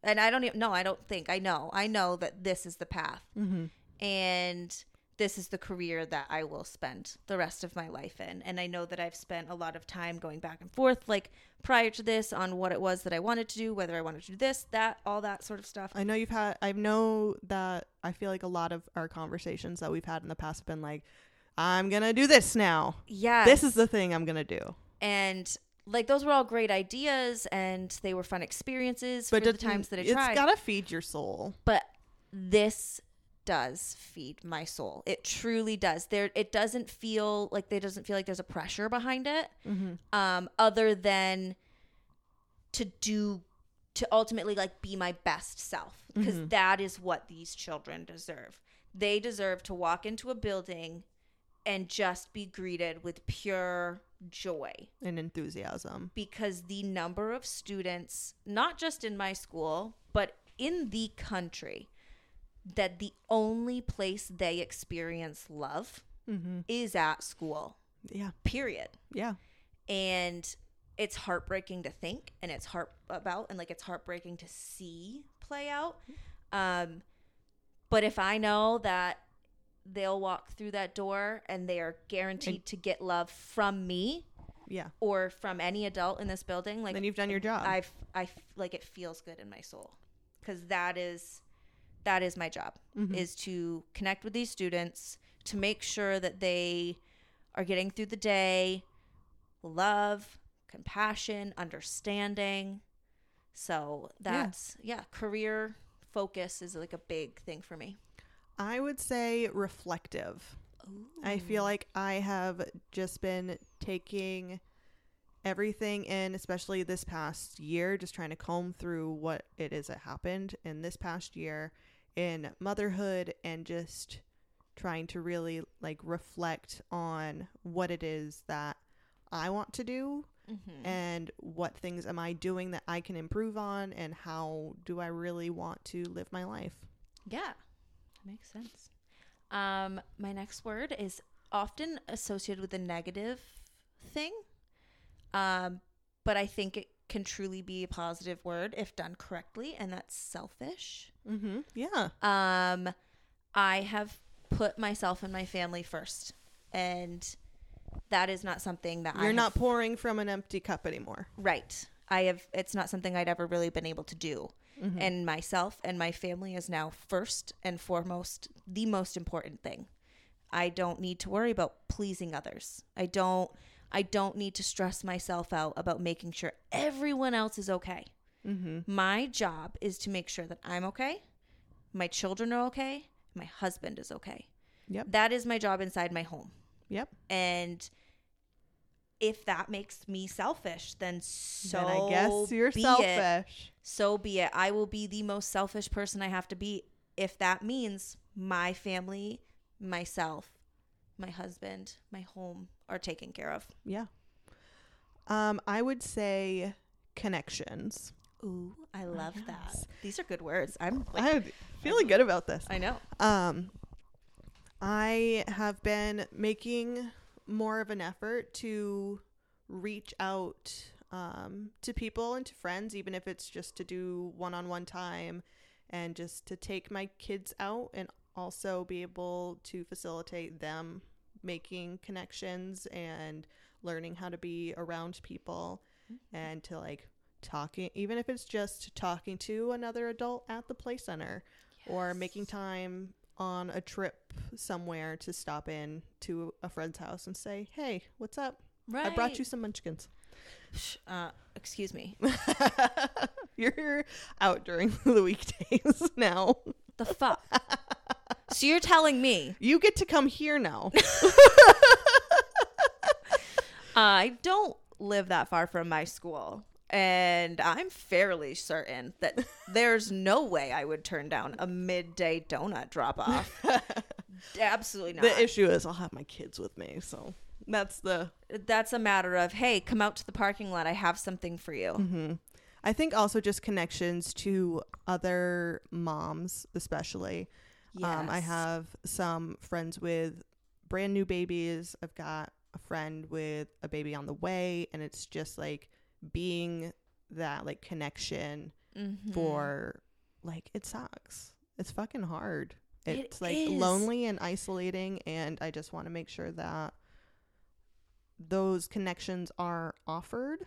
[SPEAKER 2] and I don't even, no, I don't think, I know, I know that this is the path.
[SPEAKER 1] Mhm.
[SPEAKER 2] and this is the career that I will spend the rest of my life in. And I know that I've spent a lot of time going back and forth, like prior to this, on what it was that I wanted to do, whether I wanted to do this, that, all that sort of stuff.
[SPEAKER 1] I know you've had. I know that. I feel like a lot of our conversations that we've had in the past have been like, "I'm gonna do this now.
[SPEAKER 2] Yeah,
[SPEAKER 1] This is the thing I'm gonna do."
[SPEAKER 2] and like those were all great ideas, and they were fun experiences
[SPEAKER 1] But
[SPEAKER 2] for the times that I
[SPEAKER 1] it's
[SPEAKER 2] tried.
[SPEAKER 1] gotta feed your soul.
[SPEAKER 2] but this does feed my soul. It truly does. There, it doesn't feel like there doesn't feel like there's a pressure behind it.
[SPEAKER 1] Mm-hmm.
[SPEAKER 2] um, other than to do to ultimately like be my best self because
[SPEAKER 1] Mhm.
[SPEAKER 2] that is what these children deserve they deserve to walk into a building and just be greeted with pure joy
[SPEAKER 1] And enthusiasm.
[SPEAKER 2] because the number of students not just in my school but in the country that the only place they experience love
[SPEAKER 1] Mm-hmm.
[SPEAKER 2] is at school
[SPEAKER 1] Yeah.
[SPEAKER 2] period
[SPEAKER 1] Yeah.
[SPEAKER 2] and it's heartbreaking to think and it's heart about and like it's heartbreaking to see play out um but if i know that they'll walk through that door and they are guaranteed to get love from me
[SPEAKER 1] Yeah.
[SPEAKER 2] or from any adult in this building like
[SPEAKER 1] then you've done your job.
[SPEAKER 2] i've i like it feels good in my soul because that is that is my job
[SPEAKER 1] Mhm.
[SPEAKER 2] is to connect with these students to make sure that they are getting through the day love compassion understanding so that's yeah, career focus is like a big thing for me
[SPEAKER 1] I would say reflective. I feel like I have just been taking everything in, especially this past year, just trying to comb through what it is that happened in this past year in motherhood and just trying to really like reflect on what it is that I want to do
[SPEAKER 2] mm-hmm.
[SPEAKER 1] and what things am I doing that I can improve on and how do I really want to live my life.
[SPEAKER 2] Yeah, makes sense. Um, my next word is often associated with a negative thing, um, but I think it can truly be a positive word if done correctly, and that's selfish.
[SPEAKER 1] Mm-hmm. Yeah.
[SPEAKER 2] Um, I have put myself and my family first, and that is not something that I
[SPEAKER 1] You're
[SPEAKER 2] have-
[SPEAKER 1] not pouring from an empty cup anymore.
[SPEAKER 2] right. I have. It's not something I'd ever really been able to do,
[SPEAKER 1] Mm-hmm.
[SPEAKER 2] and myself and my family is now first and foremost the most important thing. I don't need to worry about pleasing others. I don't. I don't need to stress myself out about making sure everyone else is okay.
[SPEAKER 1] Mm-hmm.
[SPEAKER 2] My job is to make sure that I'm okay, my children are okay, my husband is okay.
[SPEAKER 1] Yep.
[SPEAKER 2] That is my job inside my home.
[SPEAKER 1] Yep.
[SPEAKER 2] And if that makes me selfish, then so
[SPEAKER 1] then I guess you're
[SPEAKER 2] be It.
[SPEAKER 1] selfish.
[SPEAKER 2] So be it. I will be the most selfish person I have to be if that means my family, myself, my husband, my home are taken care of.
[SPEAKER 1] Yeah. Um, I would say connections.
[SPEAKER 2] Ooh, I love
[SPEAKER 1] yes.
[SPEAKER 2] that. These are good words. I'm like,
[SPEAKER 1] I'm feeling good about this.
[SPEAKER 2] I know.
[SPEAKER 1] Um, I have been making more of an effort to reach out um, to people and to friends, even if it's just to do one on one time and just to take my kids out and also be able to facilitate them making connections and learning how to be around people and to like talking, even if it's just talking to another adult at the play center or making time on a trip somewhere to stop in to a friend's house and say, "Hey, what's up?
[SPEAKER 2] Right.
[SPEAKER 1] I brought you some munchkins."
[SPEAKER 2] Uh, excuse me.
[SPEAKER 1] You're out during the weekdays now.
[SPEAKER 2] The fuck? so you're telling me
[SPEAKER 1] You get to come here now.
[SPEAKER 2] I don't live that far from my school. And I'm fairly certain that there's no way I would turn down a midday donut drop off. Absolutely not.
[SPEAKER 1] the issue is I'll have my kids with me, so that's the
[SPEAKER 2] That's a matter of, hey, come out to the parking lot. I have something for you.
[SPEAKER 1] Mm-hmm. I think also just connections to other moms, especially. Um, I have some friends with brand new babies. I've got a friend with a baby on the way, and it's just like being that like connection
[SPEAKER 2] Mhm.
[SPEAKER 1] for like it sucks. It's fucking hard.
[SPEAKER 2] It
[SPEAKER 1] It's like
[SPEAKER 2] is.
[SPEAKER 1] lonely and isolating, and I just want to make sure that those connections are offered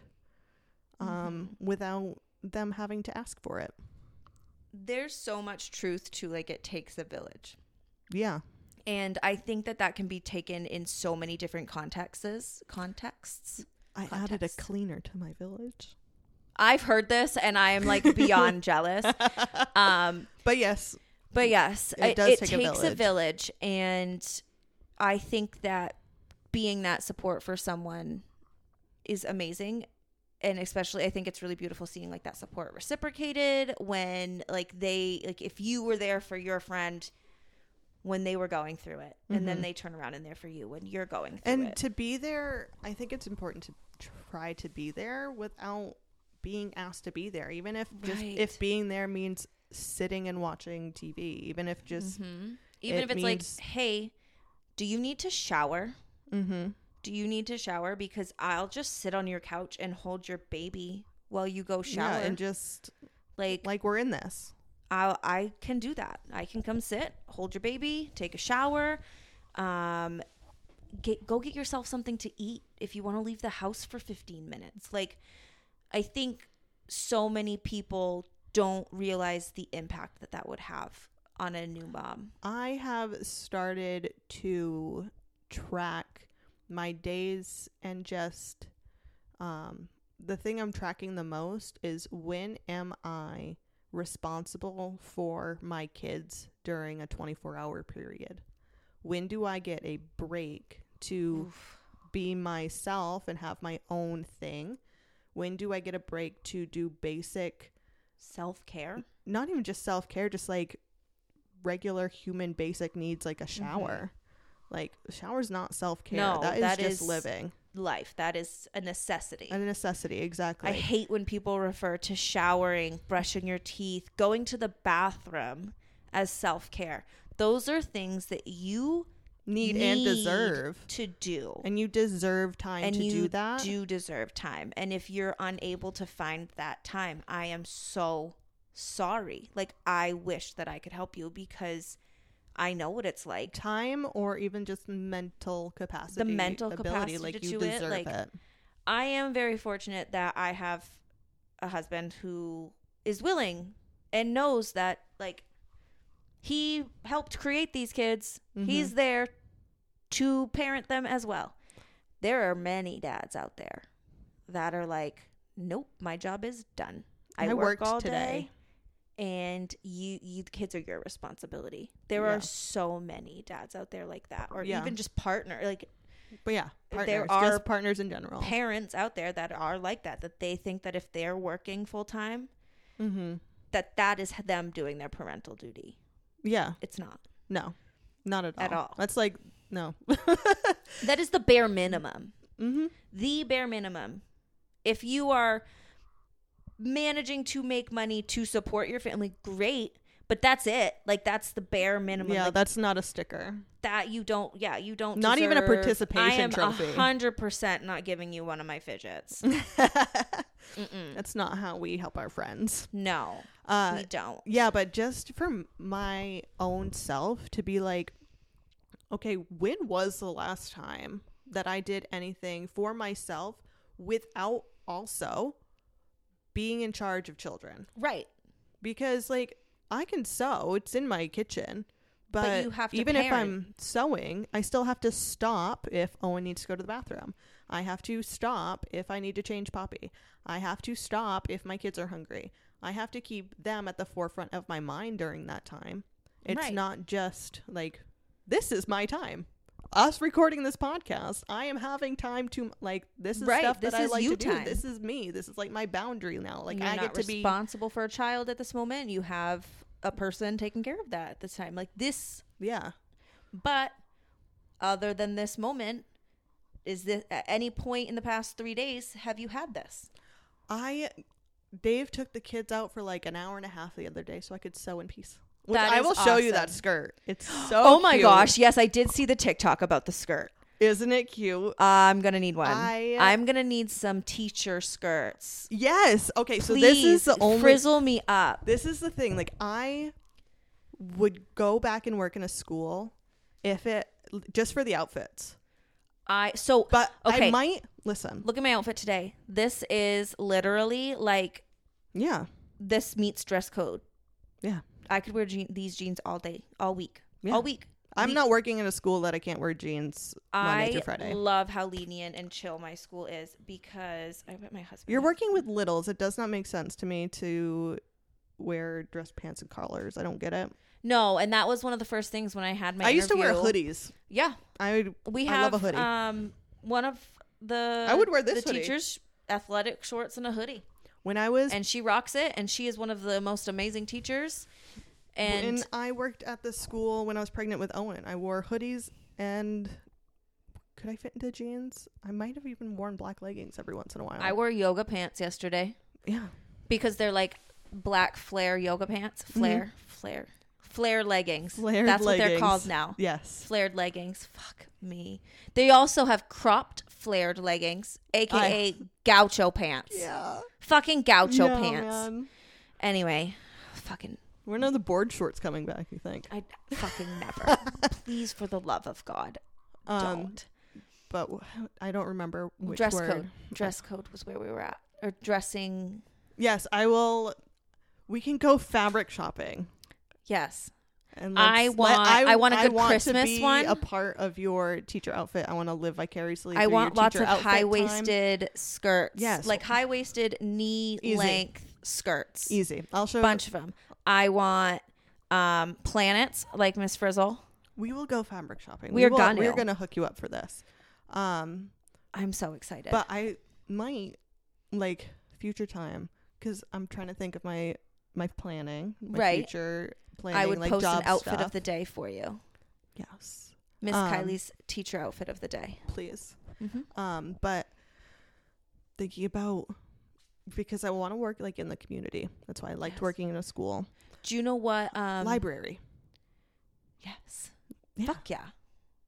[SPEAKER 1] um,
[SPEAKER 2] Mm-hmm.
[SPEAKER 1] without them having to ask for it.
[SPEAKER 2] There's so much truth to like it takes a village.
[SPEAKER 1] Yeah.
[SPEAKER 2] And I think that that can be taken in so many different contexts. Contexts.
[SPEAKER 1] I added a cleaner to my village.
[SPEAKER 2] I've heard this and I am like beyond jealous. Um,
[SPEAKER 1] But yes,
[SPEAKER 2] but yes,
[SPEAKER 1] It
[SPEAKER 2] it,
[SPEAKER 1] does
[SPEAKER 2] it
[SPEAKER 1] take
[SPEAKER 2] takes a
[SPEAKER 1] village.
[SPEAKER 2] village. And I think that being that support for someone is amazing. And especially, I think it's really beautiful seeing like that support reciprocated when like they, like if you were there for your friend when they were going through it and then
[SPEAKER 1] Mhm.
[SPEAKER 2] they turn around and there for you when you're going through
[SPEAKER 1] and
[SPEAKER 2] it.
[SPEAKER 1] And to be there, I think it's important to try to be there without being asked to be there, even if just
[SPEAKER 2] Right.
[SPEAKER 1] if being there means sitting and watching TV, even if just
[SPEAKER 2] Mhm. Even
[SPEAKER 1] it
[SPEAKER 2] if it's
[SPEAKER 1] means-
[SPEAKER 2] like, hey, do you need to shower?
[SPEAKER 1] mm-hmm.
[SPEAKER 2] Do you need to shower? Because I'll just sit on your couch and hold your baby while you go shower.
[SPEAKER 1] yeah, and just
[SPEAKER 2] like,
[SPEAKER 1] like we're in this.
[SPEAKER 2] I I can do that. I can come sit, hold your baby, take a shower, um, get go get yourself something to eat if you want to leave the house for 15 minutes. Like, I think so many people don't realize the impact that that would have on a new mom.
[SPEAKER 1] I have started to track my days and just um the thing I'm tracking the most is when am I responsible for my kids during a 24-hour period? When do I get a break to
[SPEAKER 2] Oof.
[SPEAKER 1] be myself and have my own thing? When do I get a break to do basic
[SPEAKER 2] Self care.
[SPEAKER 1] not even just self care, just like regular human basic needs like a
[SPEAKER 2] Mm-hmm.
[SPEAKER 1] shower. Like shower's not self care.
[SPEAKER 2] No,
[SPEAKER 1] that is
[SPEAKER 2] that
[SPEAKER 1] just
[SPEAKER 2] is-
[SPEAKER 1] living.
[SPEAKER 2] Life. That is a necessity.
[SPEAKER 1] A necessity, exactly.
[SPEAKER 2] I hate when people refer to showering, brushing your teeth, going to the bathroom as self care. Those are things that you
[SPEAKER 1] need, and deserve.
[SPEAKER 2] to do.
[SPEAKER 1] And you deserve time
[SPEAKER 2] and
[SPEAKER 1] to do that.
[SPEAKER 2] You do deserve time. And if you're unable to find that time, I am so sorry. Like I wish that I could help you because I know what it's like.
[SPEAKER 1] time or even just mental capacity.
[SPEAKER 2] The mental
[SPEAKER 1] ability,
[SPEAKER 2] capacity
[SPEAKER 1] like
[SPEAKER 2] to
[SPEAKER 1] you
[SPEAKER 2] do it,
[SPEAKER 1] deserve
[SPEAKER 2] like,
[SPEAKER 1] it.
[SPEAKER 2] I am very fortunate that I have a husband who is willing and knows that like he helped create these kids.
[SPEAKER 1] Mm-hmm.
[SPEAKER 2] He's there to parent them as well. There are many dads out there that are like, "Nope, my job is done. I,
[SPEAKER 1] I
[SPEAKER 2] work
[SPEAKER 1] worked
[SPEAKER 2] all
[SPEAKER 1] today."
[SPEAKER 2] day." And you, you, the kids are your responsibility. There
[SPEAKER 1] Yeah.
[SPEAKER 2] are so many dads out there like that, or
[SPEAKER 1] Yeah.
[SPEAKER 2] even just partner, like
[SPEAKER 1] But yeah, partners,
[SPEAKER 2] there are
[SPEAKER 1] just partners in general.
[SPEAKER 2] parents out there that are like that that they think that if they're working full time
[SPEAKER 1] mm-hmm.
[SPEAKER 2] that that is them doing their parental duty
[SPEAKER 1] Yeah,
[SPEAKER 2] it's not
[SPEAKER 1] no, not at all.
[SPEAKER 2] At all.
[SPEAKER 1] That's like no.
[SPEAKER 2] that is the bare minimum
[SPEAKER 1] mm-hmm.
[SPEAKER 2] the bare minimum if you are managing to make money to support your family great but that's it like that's the bare minimum
[SPEAKER 1] Yeah,
[SPEAKER 2] like,
[SPEAKER 1] that's not a sticker.
[SPEAKER 2] that you don't yeah you don't
[SPEAKER 1] Not even a
[SPEAKER 2] deserve-
[SPEAKER 1] participation
[SPEAKER 2] i am
[SPEAKER 1] trophy.
[SPEAKER 2] hundred percent not giving you one of my fidgets
[SPEAKER 1] That's not how we help our friends.
[SPEAKER 2] no
[SPEAKER 1] Uh,
[SPEAKER 2] we don't
[SPEAKER 1] Yeah, but just for my own self to be like, okay, when was the last time that I did anything for myself without also being in charge of children?
[SPEAKER 2] right
[SPEAKER 1] Because, like, I can sew, it's in my kitchen. But,
[SPEAKER 2] But you have to
[SPEAKER 1] even if. I'm sewing, I still have to stop if Owen needs to go to the bathroom. I have to stop if I need to change Poppy. I have to stop if my kids are hungry. I have to keep them at the forefront of my mind during that time. It's
[SPEAKER 2] Right.
[SPEAKER 1] not just like this is my time. Us recording this podcast, I am having time to like this is
[SPEAKER 2] Right,
[SPEAKER 1] stuff
[SPEAKER 2] this
[SPEAKER 1] that I like to do.
[SPEAKER 2] time.
[SPEAKER 1] This is me. This is like my boundary now. Like
[SPEAKER 2] you're
[SPEAKER 1] I get to be
[SPEAKER 2] responsible for a child at this moment. You have a person taking care of that at this time. Like this,
[SPEAKER 1] yeah.
[SPEAKER 2] but other than this moment, is this at any point in the past three days have you had this?
[SPEAKER 1] I Dave took the kids out for like an hour and a half the other day so I could sew in peace. Which I will show you that skirt. It's so
[SPEAKER 2] oh my
[SPEAKER 1] cute.
[SPEAKER 2] gosh! Yes, I did see the TikTok about the skirt.
[SPEAKER 1] Isn't it cute?
[SPEAKER 2] I'm gonna need one.
[SPEAKER 1] I-
[SPEAKER 2] I'm gonna need some teacher skirts.
[SPEAKER 1] Yes. Okay, so
[SPEAKER 2] Please
[SPEAKER 1] this is the only
[SPEAKER 2] frizzle me up.
[SPEAKER 1] This is the thing. Like I would go back and work in a school if it just for the outfits.
[SPEAKER 2] I so
[SPEAKER 1] But
[SPEAKER 2] Okay.
[SPEAKER 1] I might listen.
[SPEAKER 2] look at my outfit today. This is literally like
[SPEAKER 1] Yeah.
[SPEAKER 2] this meets dress code.
[SPEAKER 1] Yeah.
[SPEAKER 2] I could wear je- these jeans all day, all week,
[SPEAKER 1] Yeah.
[SPEAKER 2] all week.
[SPEAKER 1] I'm not working in a school that I can't wear jeans Monday
[SPEAKER 2] I
[SPEAKER 1] through Friday.
[SPEAKER 2] love how lenient and chill my school is because I bet my husband.
[SPEAKER 1] You're working with littles. It does not make sense to me to wear dress pants and collars. I don't get it.
[SPEAKER 2] No, and that was one of the first things when I had my.
[SPEAKER 1] I used to wear
[SPEAKER 2] interview.
[SPEAKER 1] hoodies.
[SPEAKER 2] Yeah,
[SPEAKER 1] I would.
[SPEAKER 2] we
[SPEAKER 1] I
[SPEAKER 2] have
[SPEAKER 1] love a hoodie.
[SPEAKER 2] Um, one of the
[SPEAKER 1] I would wear this
[SPEAKER 2] the
[SPEAKER 1] hoodie.
[SPEAKER 2] teachers athletic shorts and a hoodie,
[SPEAKER 1] when I was
[SPEAKER 2] and she rocks it, and she is one of the most amazing teachers. And
[SPEAKER 1] when I worked at the school when I was pregnant with Owen, I wore hoodies and could I fit into jeans? I might have even worn black leggings every once in a while.
[SPEAKER 2] I wore yoga pants yesterday
[SPEAKER 1] yeah.
[SPEAKER 2] because they're like black flare yoga pants, flare, flare, flare leggings.
[SPEAKER 1] Flared
[SPEAKER 2] That's what they're called now.
[SPEAKER 1] Yes.
[SPEAKER 2] Flared leggings. Fuck me. They also have cropped flared leggings, aka gaucho pants.
[SPEAKER 1] Yeah.
[SPEAKER 2] Fucking gaucho
[SPEAKER 1] Yeah,
[SPEAKER 2] pants.
[SPEAKER 1] man.
[SPEAKER 2] Anyway, fucking
[SPEAKER 1] When are the board shorts coming back, you think?
[SPEAKER 2] I fucking never. Please, for the love of God,
[SPEAKER 1] Um,
[SPEAKER 2] don't.
[SPEAKER 1] but w- I don't remember which
[SPEAKER 2] Dress
[SPEAKER 1] word.
[SPEAKER 2] code. Dress code was where we were at, or dressing.
[SPEAKER 1] Yes, I will. We can go fabric shopping.
[SPEAKER 2] Yes,
[SPEAKER 1] And
[SPEAKER 2] I want- I want a good
[SPEAKER 1] want
[SPEAKER 2] Christmas
[SPEAKER 1] to be
[SPEAKER 2] one.
[SPEAKER 1] A part of your teacher outfit. I want to live vicariously.
[SPEAKER 2] I want lots of high waisted skirts.
[SPEAKER 1] Yes.
[SPEAKER 2] like high waisted knee
[SPEAKER 1] Easy.
[SPEAKER 2] length skirts.
[SPEAKER 1] Easy. I'll show. You.
[SPEAKER 2] A bunch of them. I want um planets like Miss Frizzle.
[SPEAKER 1] We will go fabric shopping.
[SPEAKER 2] We are
[SPEAKER 1] will,
[SPEAKER 2] gonna.
[SPEAKER 1] We're gonna hook you up for this. Um,
[SPEAKER 2] I'm so excited.
[SPEAKER 1] but I might like future time because I'm trying to think of my my planning, my
[SPEAKER 2] Right.
[SPEAKER 1] future planning.
[SPEAKER 2] I would
[SPEAKER 1] like
[SPEAKER 2] post an outfit
[SPEAKER 1] stuff.
[SPEAKER 2] of the day for you.
[SPEAKER 1] yes,
[SPEAKER 2] Miss
[SPEAKER 1] Um,
[SPEAKER 2] Kylie's teacher outfit of the day.
[SPEAKER 1] please.
[SPEAKER 2] Mm-hmm.
[SPEAKER 1] Um, but thinking about because I want to work like in the community. That's why I liked
[SPEAKER 2] Yes.
[SPEAKER 1] working in a school
[SPEAKER 2] Do you know what? Um,
[SPEAKER 1] library.
[SPEAKER 2] Yes.
[SPEAKER 1] Yeah.
[SPEAKER 2] Fuck yeah.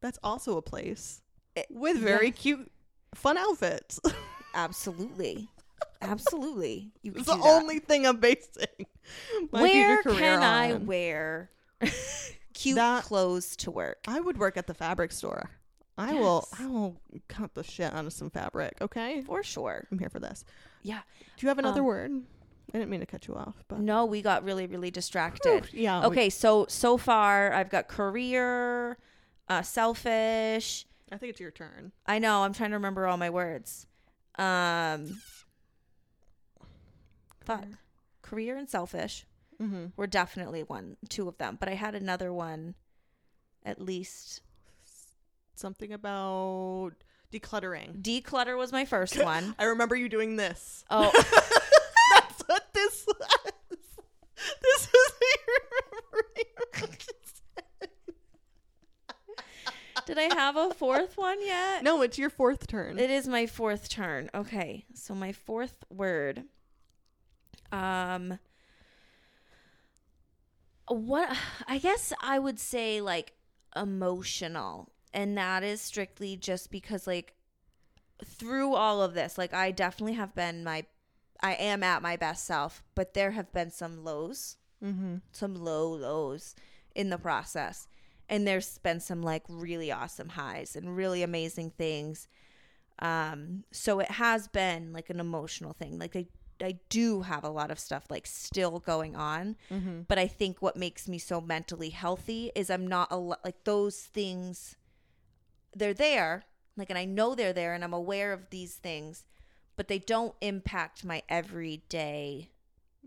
[SPEAKER 1] That's also a place
[SPEAKER 2] It-
[SPEAKER 1] with very
[SPEAKER 2] yeah.
[SPEAKER 1] cute, fun outfits.
[SPEAKER 2] Absolutely. Absolutely. You
[SPEAKER 1] it's the only thing I'm basing my
[SPEAKER 2] Where
[SPEAKER 1] future career
[SPEAKER 2] can I
[SPEAKER 1] on.
[SPEAKER 2] wear cute
[SPEAKER 1] That-
[SPEAKER 2] clothes to work?
[SPEAKER 1] I would work at the fabric store. I will.
[SPEAKER 2] Yes.
[SPEAKER 1] I will cut the shit out of some fabric. Okay,
[SPEAKER 2] For sure.
[SPEAKER 1] I'm here for this.
[SPEAKER 2] Yeah.
[SPEAKER 1] Do you have another
[SPEAKER 2] Um,
[SPEAKER 1] word? I didn't mean to cut you off, but
[SPEAKER 2] No, we got really, really distracted.
[SPEAKER 1] Yeah. we-
[SPEAKER 2] Okay, so so far I've got career, uh, selfish.
[SPEAKER 1] I think it's your turn.
[SPEAKER 2] I know I'm trying to remember all my words. Um, fuck. Career and selfish
[SPEAKER 1] Mm-hmm.
[SPEAKER 2] were definitely one, two of them. But I had another one, at least.
[SPEAKER 1] Something about decluttering.
[SPEAKER 2] Declutter was my first one.
[SPEAKER 1] I remember you doing this.
[SPEAKER 2] Oh,
[SPEAKER 1] That's what this was. This is what you remember.
[SPEAKER 2] did I have a fourth one yet?
[SPEAKER 1] no, it's your fourth turn.
[SPEAKER 2] It is my fourth turn. Okay. So my fourth word. Um what I guess I would say like emotional. And that is strictly just because like through all of this, like I definitely have been my I am at my best self, but there have been some lows
[SPEAKER 1] mm-hmm.
[SPEAKER 2] some low lows in the process and there's been some like really awesome highs and really amazing things um so it has been like an emotional thing like i i do have a lot of stuff like still going on
[SPEAKER 1] Mm-hmm.
[SPEAKER 2] but i think what makes me so mentally healthy is i'm not a lo- like those things they're there like and i know they're there and i'm aware of these things but they don't impact my everyday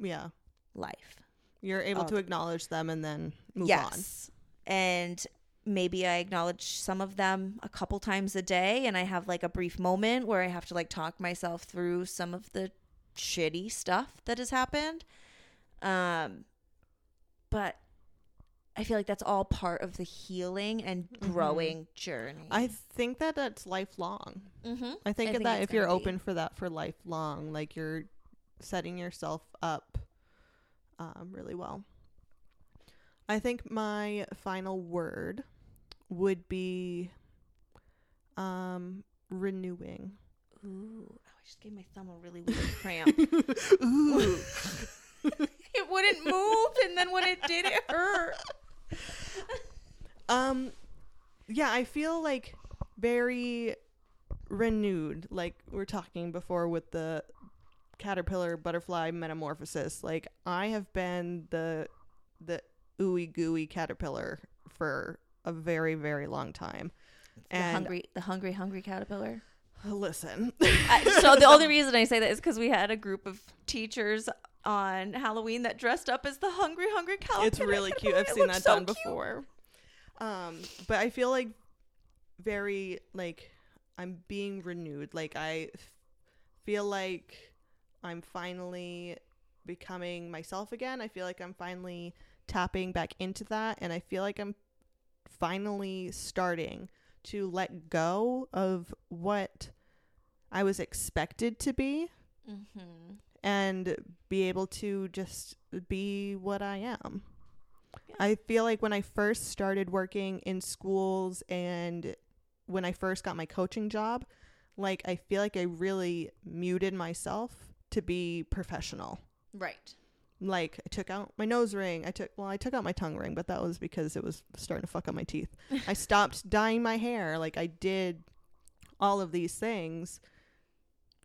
[SPEAKER 1] Yeah.
[SPEAKER 2] life
[SPEAKER 1] You're able to acknowledge them and then move on.
[SPEAKER 2] yes. And maybe I acknowledge some of them a couple times a day and I have like a brief moment where I have to like talk myself through some of the shitty stuff that has happened. Um but I feel like that's all part of the healing and
[SPEAKER 1] Mhm.
[SPEAKER 2] growing journey.
[SPEAKER 1] I think that that's lifelong.
[SPEAKER 2] mm-hmm.
[SPEAKER 1] I think,
[SPEAKER 2] I think
[SPEAKER 1] that if you're
[SPEAKER 2] gonna be.
[SPEAKER 1] open for that for lifelong, like you're setting yourself up um, really well. I think my final word would be um, renewing.
[SPEAKER 2] Ooh, oh, just gave my thumb a really weird cramp. It wouldn't move and then when it did it hurt.
[SPEAKER 1] Um, yeah, I feel like very renewed. Like we are talking before with the caterpillar butterfly metamorphosis. Like I have been the the ooey gooey caterpillar for a very very long time.
[SPEAKER 2] The
[SPEAKER 1] And
[SPEAKER 2] hungry, the hungry, hungry caterpillar.
[SPEAKER 1] Listen,
[SPEAKER 2] I, so the only reason I say that is because we had a group of teachers on Halloween that dressed up as the hungry, hungry caterpillar.
[SPEAKER 1] it's really cute. I've
[SPEAKER 2] It
[SPEAKER 1] seen that
[SPEAKER 2] so
[SPEAKER 1] done
[SPEAKER 2] cute.
[SPEAKER 1] before. Um, but I feel like very like I'm being renewed. Like I f- feel like I'm finally becoming myself again. I feel like I'm finally tapping back into that and I feel like I'm finally starting to let go of what I was expected to be
[SPEAKER 2] Mm-hmm.
[SPEAKER 1] and be able to just be what I am.
[SPEAKER 2] Yeah.
[SPEAKER 1] I feel like when I first started working in schools and when I first got my coaching job, like I feel like I really muted myself to be professional.
[SPEAKER 2] Right.
[SPEAKER 1] Like I took out my nose ring. I took well, I took out my tongue ring, but that was because it was starting to fuck up my teeth. I stopped dyeing my hair. Like I did all of these things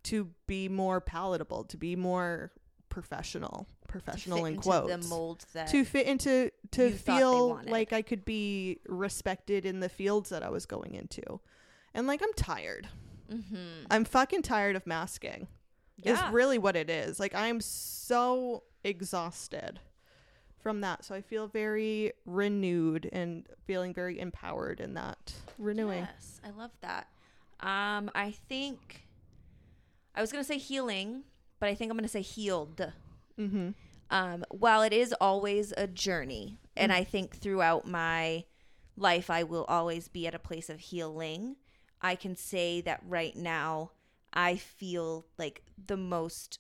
[SPEAKER 1] to be more palatable, to be more professional, professional in quotes.
[SPEAKER 2] the mold that
[SPEAKER 1] to fit into to
[SPEAKER 2] you thought they
[SPEAKER 1] feel like I could be respected in the fields that I was going into. And like I'm tired.
[SPEAKER 2] mm-hmm.
[SPEAKER 1] I'm fucking tired of masking
[SPEAKER 2] yeah.
[SPEAKER 1] is really what it is. Like I'm so exhausted from that. So I feel very renewed and feeling very empowered in that renewing.
[SPEAKER 2] Yes, I love that. Um, I think I was gonna say healing, but I think I'm gonna say healed.
[SPEAKER 1] Mm-hmm.
[SPEAKER 2] um, while it is always a journey, and
[SPEAKER 1] Mm.
[SPEAKER 2] I think throughout my life I will always be at a place of healing, I can say that right now I feel like the most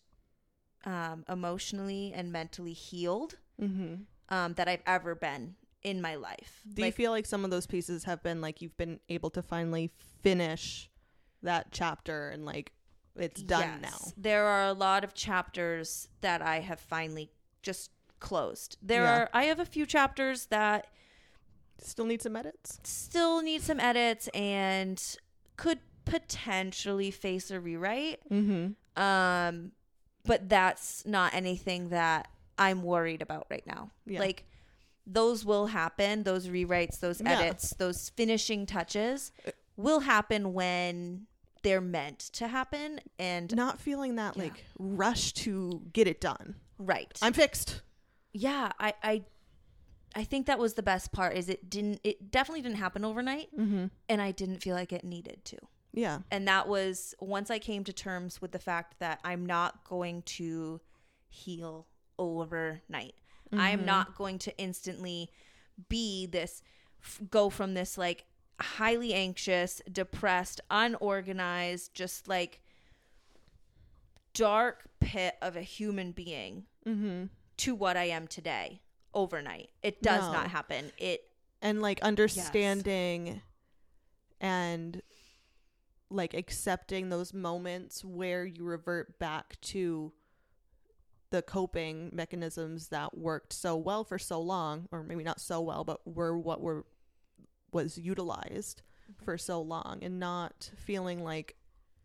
[SPEAKER 2] um, emotionally and mentally healed
[SPEAKER 1] Mm-hmm.
[SPEAKER 2] um, that I've ever been in my life.
[SPEAKER 1] Do you feel like some of those pieces have been like you've been able to finally finish that chapter and like it's done
[SPEAKER 2] now? There are a lot of chapters that I have finally just closed. There
[SPEAKER 1] Yeah.
[SPEAKER 2] are I have a few chapters that?
[SPEAKER 1] Still need some edits.
[SPEAKER 2] still need some edits and could potentially face a rewrite.
[SPEAKER 1] Mm-hmm.
[SPEAKER 2] Um but that's not anything that I'm worried about right now.
[SPEAKER 1] Yeah.
[SPEAKER 2] Like those will happen, those rewrites, those
[SPEAKER 1] Yeah.
[SPEAKER 2] edits, those finishing touches will happen when they're meant to happen and
[SPEAKER 1] Not feeling that
[SPEAKER 2] Yeah.
[SPEAKER 1] like rush to get it done.
[SPEAKER 2] right.
[SPEAKER 1] I'm fixed.
[SPEAKER 2] yeah, I I I think that was the best part is it didn't it definitely didn't happen overnight
[SPEAKER 1] Mm-hmm.
[SPEAKER 2] and I didn't feel like it needed to.
[SPEAKER 1] Yeah.
[SPEAKER 2] And that was once I came to terms with the fact that I'm not going to heal overnight. I am
[SPEAKER 1] Mhm.
[SPEAKER 2] not going to instantly be this, f- go from this like highly anxious, depressed, unorganized, just like dark pit of a human being
[SPEAKER 1] Mm-hmm.
[SPEAKER 2] to what I am today overnight. It does
[SPEAKER 1] No.
[SPEAKER 2] not happen. It,
[SPEAKER 1] And like understanding and like accepting those moments where you revert back to the coping mechanisms that worked so well for so long or maybe not so well but were what were was utilized for so long and not feeling like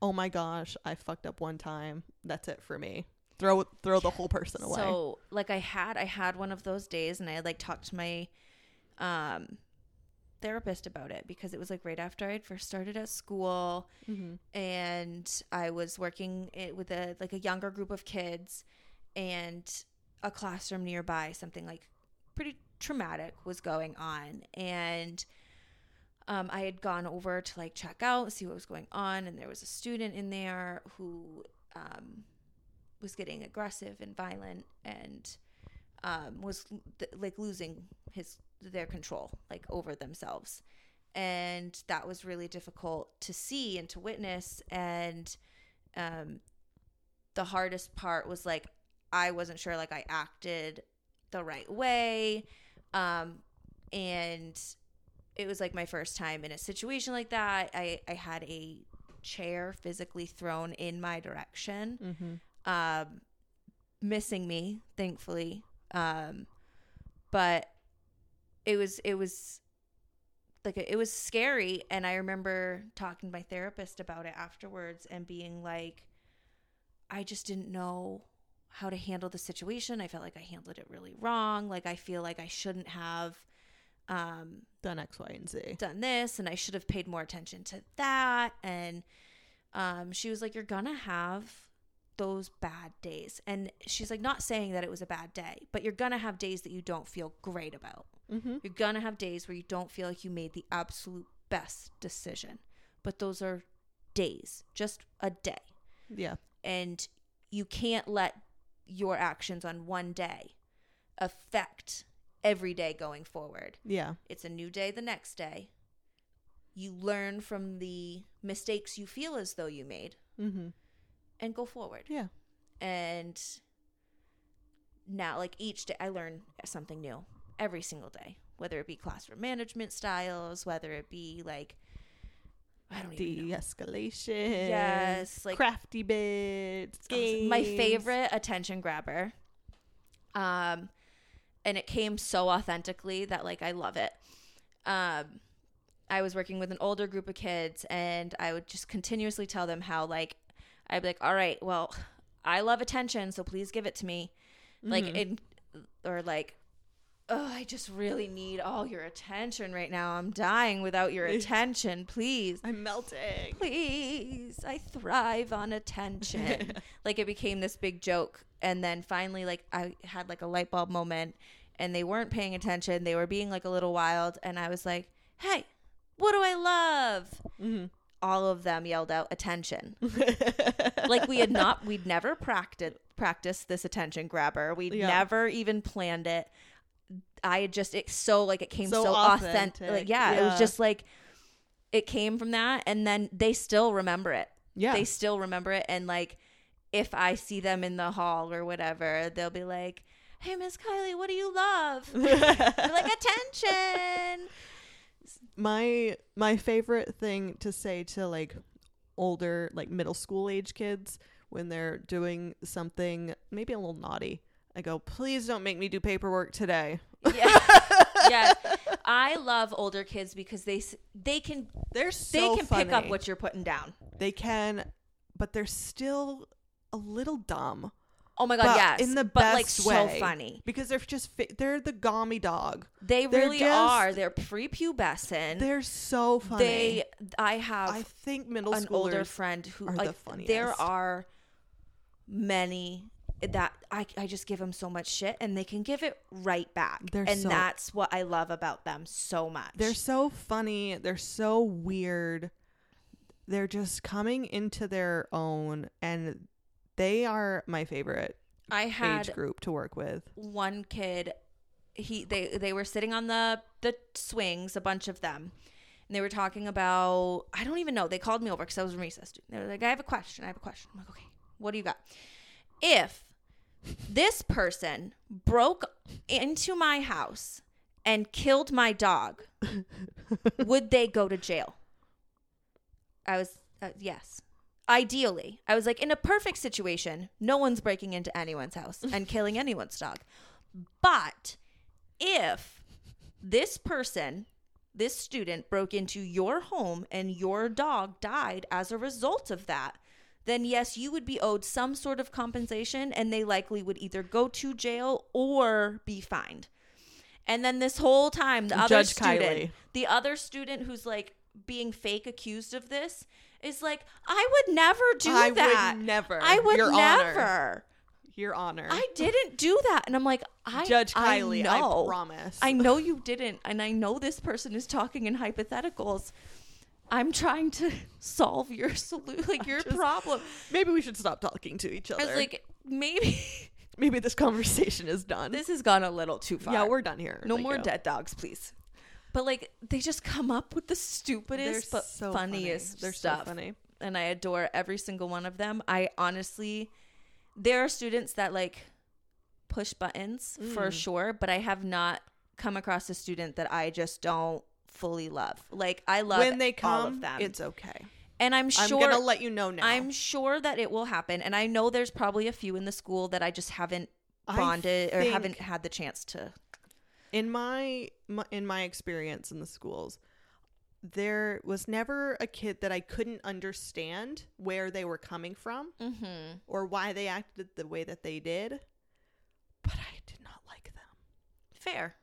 [SPEAKER 1] oh my gosh i fucked up one time. That's it for me. Throw throw the whole person away.
[SPEAKER 2] So like I had I had one of those days and I had like talked to my um therapist about it because it was like right after I'd first started at school
[SPEAKER 1] mm-hmm.
[SPEAKER 2] and I was working it with a like a younger group of kids and a classroom nearby something like pretty traumatic was going on and um, I had gone over to like check out see what was going on and there was a student in there who um, was getting aggressive and violent and um, was like losing his their control like over themselves and that was really difficult to see and to witness and um, the hardest part was like i wasn't sure like i acted the right way um, and it was like my first time in a situation like that i i had a chair physically thrown in my direction
[SPEAKER 1] Mm-hmm.
[SPEAKER 2] um, missing me, thankfully. Um, but it was it was like it was scary, and I remember talking to my therapist about it afterwards and being like, I just didn't know how to handle the situation. I felt like I handled it really wrong. Like I feel like I shouldn't have um
[SPEAKER 1] done x y and z
[SPEAKER 2] done this and I should have paid more attention to that and um she was like you're gonna have those bad days. And she's like not saying that it was a bad day but you're gonna have days that you don't feel great about.
[SPEAKER 1] Mm-hmm.
[SPEAKER 2] you're gonna have days where you don't feel like you made the absolute best decision. But those are days just a day.
[SPEAKER 1] Yeah.
[SPEAKER 2] And you can't let your actions on one day affect every day going forward.
[SPEAKER 1] Yeah.
[SPEAKER 2] It's a new day the next day. You learn from the mistakes you feel as though you made.
[SPEAKER 1] Mm-hmm.
[SPEAKER 2] And go forward.
[SPEAKER 1] yeah
[SPEAKER 2] And now, like each day, I learn something new every single day, whether it be classroom management styles, whether it be like, I don't know.
[SPEAKER 1] de-escalation
[SPEAKER 2] Yes, like
[SPEAKER 1] crafty bits
[SPEAKER 2] Awesome. my favorite attention grabber. Um, and it came so authentically that like I love it. Um, I was working with an older group of kids, and I would just continuously tell them how like I'd be like, "All right, well, I love attention, so please give it to me." Like
[SPEAKER 1] Mhm.
[SPEAKER 2] in or like. Oh, I just really need all your attention right now. I'm dying without your attention. Please
[SPEAKER 1] i'm melting
[SPEAKER 2] please i thrive on attention like it became this big joke and then finally like i had like a light bulb moment and they weren't paying attention they were being like a little wild and i was like hey what do i love
[SPEAKER 1] mm-hmm.
[SPEAKER 2] All of them yelled out attention like we had not we'd never practiced practiced this attention grabber we'd
[SPEAKER 1] Yeah.
[SPEAKER 2] never even planned it i had just it so like it came
[SPEAKER 1] So
[SPEAKER 2] so, authentic.
[SPEAKER 1] authentic.
[SPEAKER 2] like yeah, it was just like it came from that and then they still remember it
[SPEAKER 1] yeah
[SPEAKER 2] they still remember it and like if i see them in the hall or whatever they'll be like "Hey, Miss Kylie, what do you love?" Like, "Attention."
[SPEAKER 1] My my favorite thing to say to like older like middle school age kids when they're doing something maybe a little naughty i go please don't make me do paperwork today
[SPEAKER 2] Yeah. yes. I love older kids because they they can
[SPEAKER 1] they're
[SPEAKER 2] they
[SPEAKER 1] so
[SPEAKER 2] can pick up what you're putting down.
[SPEAKER 1] they can but they're still a little dumb
[SPEAKER 2] Oh my god,
[SPEAKER 1] but
[SPEAKER 2] yes.
[SPEAKER 1] in the
[SPEAKER 2] but
[SPEAKER 1] best
[SPEAKER 2] like so
[SPEAKER 1] way
[SPEAKER 2] funny.
[SPEAKER 1] because they're just fi- they're the gommy dog
[SPEAKER 2] They
[SPEAKER 1] They're
[SPEAKER 2] really
[SPEAKER 1] just-
[SPEAKER 2] are. They're prepubescent.
[SPEAKER 1] they're so funny
[SPEAKER 2] They I have
[SPEAKER 1] i think middle
[SPEAKER 2] an older friend who
[SPEAKER 1] are the
[SPEAKER 2] like there are many that I, I just give them so much shit and they can give it right back
[SPEAKER 1] They're
[SPEAKER 2] and
[SPEAKER 1] so-
[SPEAKER 2] that's what i love about them so much
[SPEAKER 1] They're so funny. They're so weird. They're just coming into their own, and they are my favorite
[SPEAKER 2] i had
[SPEAKER 1] age group to work with.
[SPEAKER 2] one kid he they they were sitting on the the swings a bunch of them and they were talking about i don't even know they called me over because i was in recess they were like i have a question i have a question. I'm like okay what do you got? If this person broke into my house and killed my dog would they go to jail? I was uh, yes ideally i was like in a perfect situation no one's breaking into anyone's house and killing anyone's dog but if this person this student broke into your home and your dog died as a result of that then yes you would be owed some sort of compensation and they likely would either go to jail or be fined and then this whole time the other
[SPEAKER 1] Judge
[SPEAKER 2] student
[SPEAKER 1] Kylie.
[SPEAKER 2] the other student who's like being fake accused of this is like i would never do
[SPEAKER 1] I
[SPEAKER 2] that
[SPEAKER 1] would never.
[SPEAKER 2] i would
[SPEAKER 1] Your
[SPEAKER 2] never
[SPEAKER 1] Honor. Your Honor.
[SPEAKER 2] I didn't do that. And I'm like, I
[SPEAKER 1] Judge Kylie, I,
[SPEAKER 2] I,
[SPEAKER 1] promise.
[SPEAKER 2] I know you didn't. And I know this person is talking in hypotheticals. I'm trying to solve your solution, like your
[SPEAKER 1] just-
[SPEAKER 2] problem.
[SPEAKER 1] Maybe we should stop talking to each other.
[SPEAKER 2] I was like, maybe
[SPEAKER 1] Maybe this conversation is done.
[SPEAKER 2] this has gone a little too far.
[SPEAKER 1] yeah, we're done here.
[SPEAKER 2] no
[SPEAKER 1] Thank
[SPEAKER 2] more
[SPEAKER 1] you.
[SPEAKER 2] dead dogs, please. But like, they just come up with the
[SPEAKER 1] They're
[SPEAKER 2] stupidest but
[SPEAKER 1] so
[SPEAKER 2] funniest
[SPEAKER 1] funny. They're
[SPEAKER 2] stuff.
[SPEAKER 1] so funny.
[SPEAKER 2] and I adore every single one of them. I honestly, there are students that like push buttons for
[SPEAKER 1] Mm.
[SPEAKER 2] sure, but I have not come across a student that I just don't fully love. Like I love
[SPEAKER 1] When they
[SPEAKER 2] all
[SPEAKER 1] come,
[SPEAKER 2] of them,
[SPEAKER 1] it's okay.
[SPEAKER 2] and I'm sure I'm
[SPEAKER 1] gonna let you know now.
[SPEAKER 2] I'm sure that it will happen, and I know there's probably a few in the school that I just haven't bonded or haven't had the chance to.
[SPEAKER 1] In my, my in my experience in the schools there was never a kid that i couldn't understand where they were coming from
[SPEAKER 2] Mm-hmm.
[SPEAKER 1] or why they acted the way that they did but i did not like them.
[SPEAKER 2] Fair,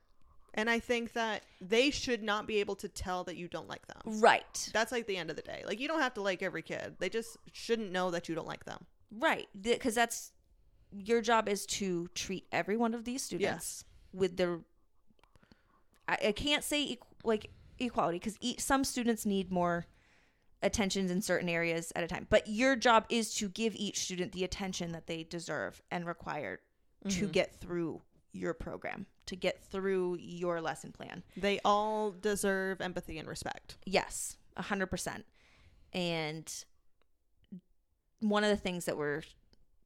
[SPEAKER 1] and i think that they should not be able to tell that you don't like them.
[SPEAKER 2] Right,
[SPEAKER 1] that's like the end of the day. Like you don't have to like every kid. They just shouldn't know that you don't like them.
[SPEAKER 2] Right, because that's your job is to treat every one of these students
[SPEAKER 1] yes.
[SPEAKER 2] with their I, I can't say equ- like equality because e- some students need more attention in certain areas at a time. But your job is to give each student the attention that they deserve and require to
[SPEAKER 1] Mhm.
[SPEAKER 2] get through your program to get through your lesson plan.
[SPEAKER 1] They all deserve empathy and respect.
[SPEAKER 2] Yes 100% and one of the things that we're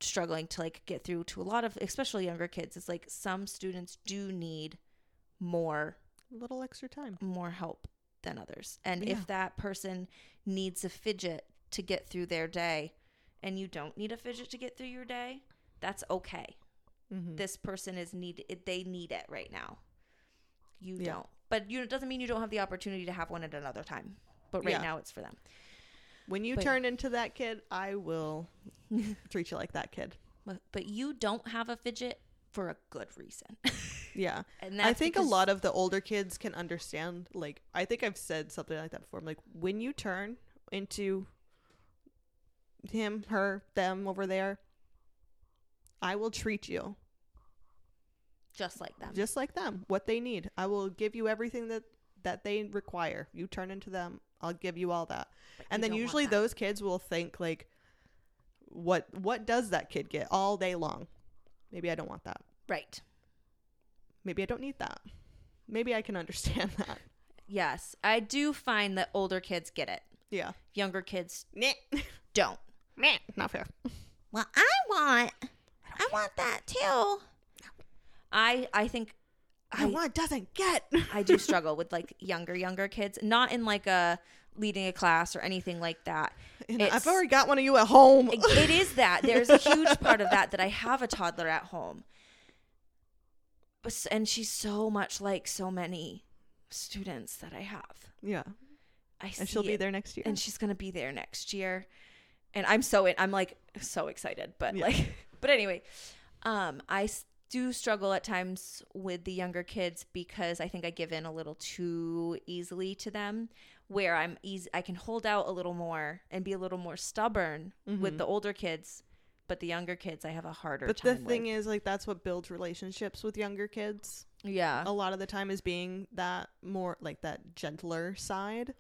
[SPEAKER 2] struggling to like get through to a lot of especially younger kids is like some students do need more
[SPEAKER 1] little extra time
[SPEAKER 2] more help than others. And
[SPEAKER 1] Yeah.
[SPEAKER 2] if that person needs a fidget to get through their day and you don't need a fidget to get through your day, that's okay.
[SPEAKER 1] Mhm.
[SPEAKER 2] This person is need they need it right now. You
[SPEAKER 1] Yeah.
[SPEAKER 2] don't. But you it doesn't mean you don't have the opportunity to have one at another time. But right
[SPEAKER 1] Yeah.
[SPEAKER 2] now it's for them.
[SPEAKER 1] when you
[SPEAKER 2] But-
[SPEAKER 1] turn into that kid i will treat you like that kid
[SPEAKER 2] But, but you don't have a fidget for a good reason.
[SPEAKER 1] yeah
[SPEAKER 2] and
[SPEAKER 1] I think a lot of the older kids can understand. Like, I think I've said something like that before. I'm like, when you turn into him, her, them over there, I will treat you
[SPEAKER 2] just like them.
[SPEAKER 1] just like them. What they need, I will give you everything that that they require. You turn into them, I'll give you all that.
[SPEAKER 2] But
[SPEAKER 1] And then usually those kids will think like, what what does that kid get all day long? Maybe I don't want that.
[SPEAKER 2] right.
[SPEAKER 1] Maybe I don't need that. Maybe I can understand that.
[SPEAKER 2] Yes, I do find that older kids get it.
[SPEAKER 1] Yeah.
[SPEAKER 2] Younger kids
[SPEAKER 1] Nah.
[SPEAKER 2] don't.
[SPEAKER 1] Not fair.
[SPEAKER 2] Well, I want, I want that too. I I think
[SPEAKER 1] I, want doesn't get.
[SPEAKER 2] I do struggle with like younger younger kids, not in like a leading a class or anything like that.
[SPEAKER 1] I've already got one of you at home.
[SPEAKER 2] It- is that there's a huge part of that that I have a toddler at home, and she's so much like so many students that I have.
[SPEAKER 1] yeah,
[SPEAKER 2] I
[SPEAKER 1] and she'll
[SPEAKER 2] see
[SPEAKER 1] be there next year.
[SPEAKER 2] and she's gonna be there next year, and I'm so I'm like so excited, but
[SPEAKER 1] Yeah.
[SPEAKER 2] like but anyway, um, I do struggle at times with the younger kids because I think I give in a little too easily to them. Where I'm easy, I can hold out a little more and be a little more stubborn with
[SPEAKER 1] Mhm.
[SPEAKER 2] the older kids, but the younger kids I have a harder
[SPEAKER 1] but the thing
[SPEAKER 2] with.
[SPEAKER 1] is, like, that's what builds relationships with younger kids.
[SPEAKER 2] yeah,
[SPEAKER 1] a lot of the time is being that more like that gentler side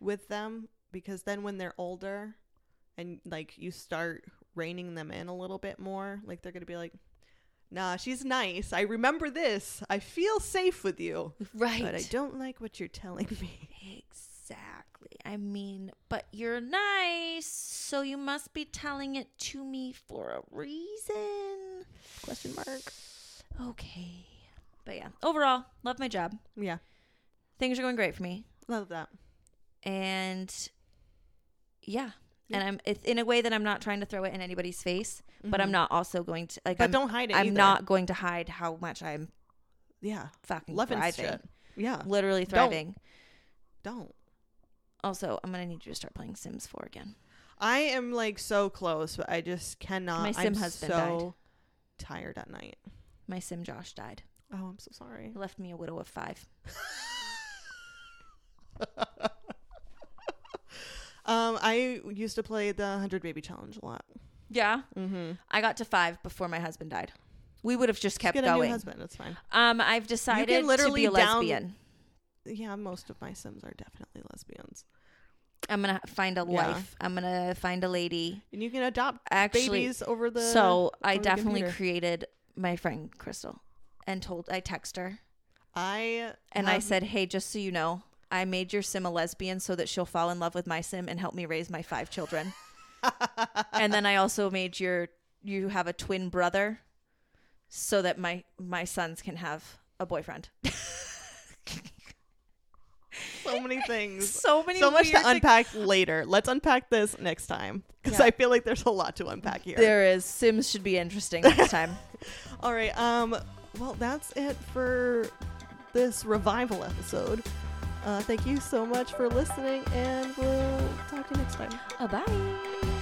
[SPEAKER 1] with them because then when they're older and like you start reining them in a little bit more like they're gonna be like nah she's nice i remember this i feel safe with you
[SPEAKER 2] right.
[SPEAKER 1] but i don't like what you're telling me
[SPEAKER 2] Exactly. I mean, but you're nice, so you must be telling it to me for a reason.
[SPEAKER 1] question mark
[SPEAKER 2] Okay. But yeah, overall, love my job.
[SPEAKER 1] yeah
[SPEAKER 2] Things are going great for me.
[SPEAKER 1] love that
[SPEAKER 2] And yeah.
[SPEAKER 1] Yeah.
[SPEAKER 2] And I'm it's in a way that I'm not trying to throw it in anybody's face, but I'm
[SPEAKER 1] Mhm.
[SPEAKER 2] not also going to like
[SPEAKER 1] but
[SPEAKER 2] I'm,
[SPEAKER 1] don't hide it
[SPEAKER 2] I'm
[SPEAKER 1] either.
[SPEAKER 2] not going to hide how much I'm
[SPEAKER 1] yeah
[SPEAKER 2] fucking
[SPEAKER 1] loving
[SPEAKER 2] thriving.
[SPEAKER 1] shit yeah
[SPEAKER 2] Literally
[SPEAKER 1] Don't.
[SPEAKER 2] thriving.
[SPEAKER 1] don't
[SPEAKER 2] Also, I'm gonna need you to start playing Sims 4 again.
[SPEAKER 1] I am like so close, but I just cannot.
[SPEAKER 2] My sim
[SPEAKER 1] I'm
[SPEAKER 2] husband
[SPEAKER 1] so tired at night.
[SPEAKER 2] My Sim Josh died.
[SPEAKER 1] Oh, I'm so sorry.
[SPEAKER 2] He left me a widow of five.
[SPEAKER 1] Um, I used to play the 100 Baby Challenge a lot.
[SPEAKER 2] Yeah.
[SPEAKER 1] Mm-hmm.
[SPEAKER 2] I got to five before my husband died. We would have just kept
[SPEAKER 1] Get a new husband. It's fine.
[SPEAKER 2] Um, I've decided
[SPEAKER 1] literally
[SPEAKER 2] to be a
[SPEAKER 1] down-
[SPEAKER 2] lesbian.
[SPEAKER 1] Yeah, most of my Sims are definitely lesbians.
[SPEAKER 2] I'm gonna find a
[SPEAKER 1] Yeah.
[SPEAKER 2] life. I'm gonna find a lady.
[SPEAKER 1] And you can adopt
[SPEAKER 2] Actually,
[SPEAKER 1] babies over the.
[SPEAKER 2] so I
[SPEAKER 1] over the
[SPEAKER 2] definitely created my friend Crystal, and told I text her
[SPEAKER 1] I
[SPEAKER 2] and I said, "Hey, just so you know, I made your sim a lesbian so that she'll fall in love with my sim and help me raise my five children." and then I also made your you have a twin brother, so that my my sons can have a boyfriend.
[SPEAKER 1] so many things.
[SPEAKER 2] so many
[SPEAKER 1] so much to
[SPEAKER 2] things.
[SPEAKER 1] unpack later. Let's unpack this next time because
[SPEAKER 2] Yeah.
[SPEAKER 1] I feel like there's a lot to unpack here.
[SPEAKER 2] There is Sims should be interesting next time.
[SPEAKER 1] All right. Um. Well, that's it for this revival episode. Uh, thank you so much for listening, and we'll talk to you next time.
[SPEAKER 2] oh, bye.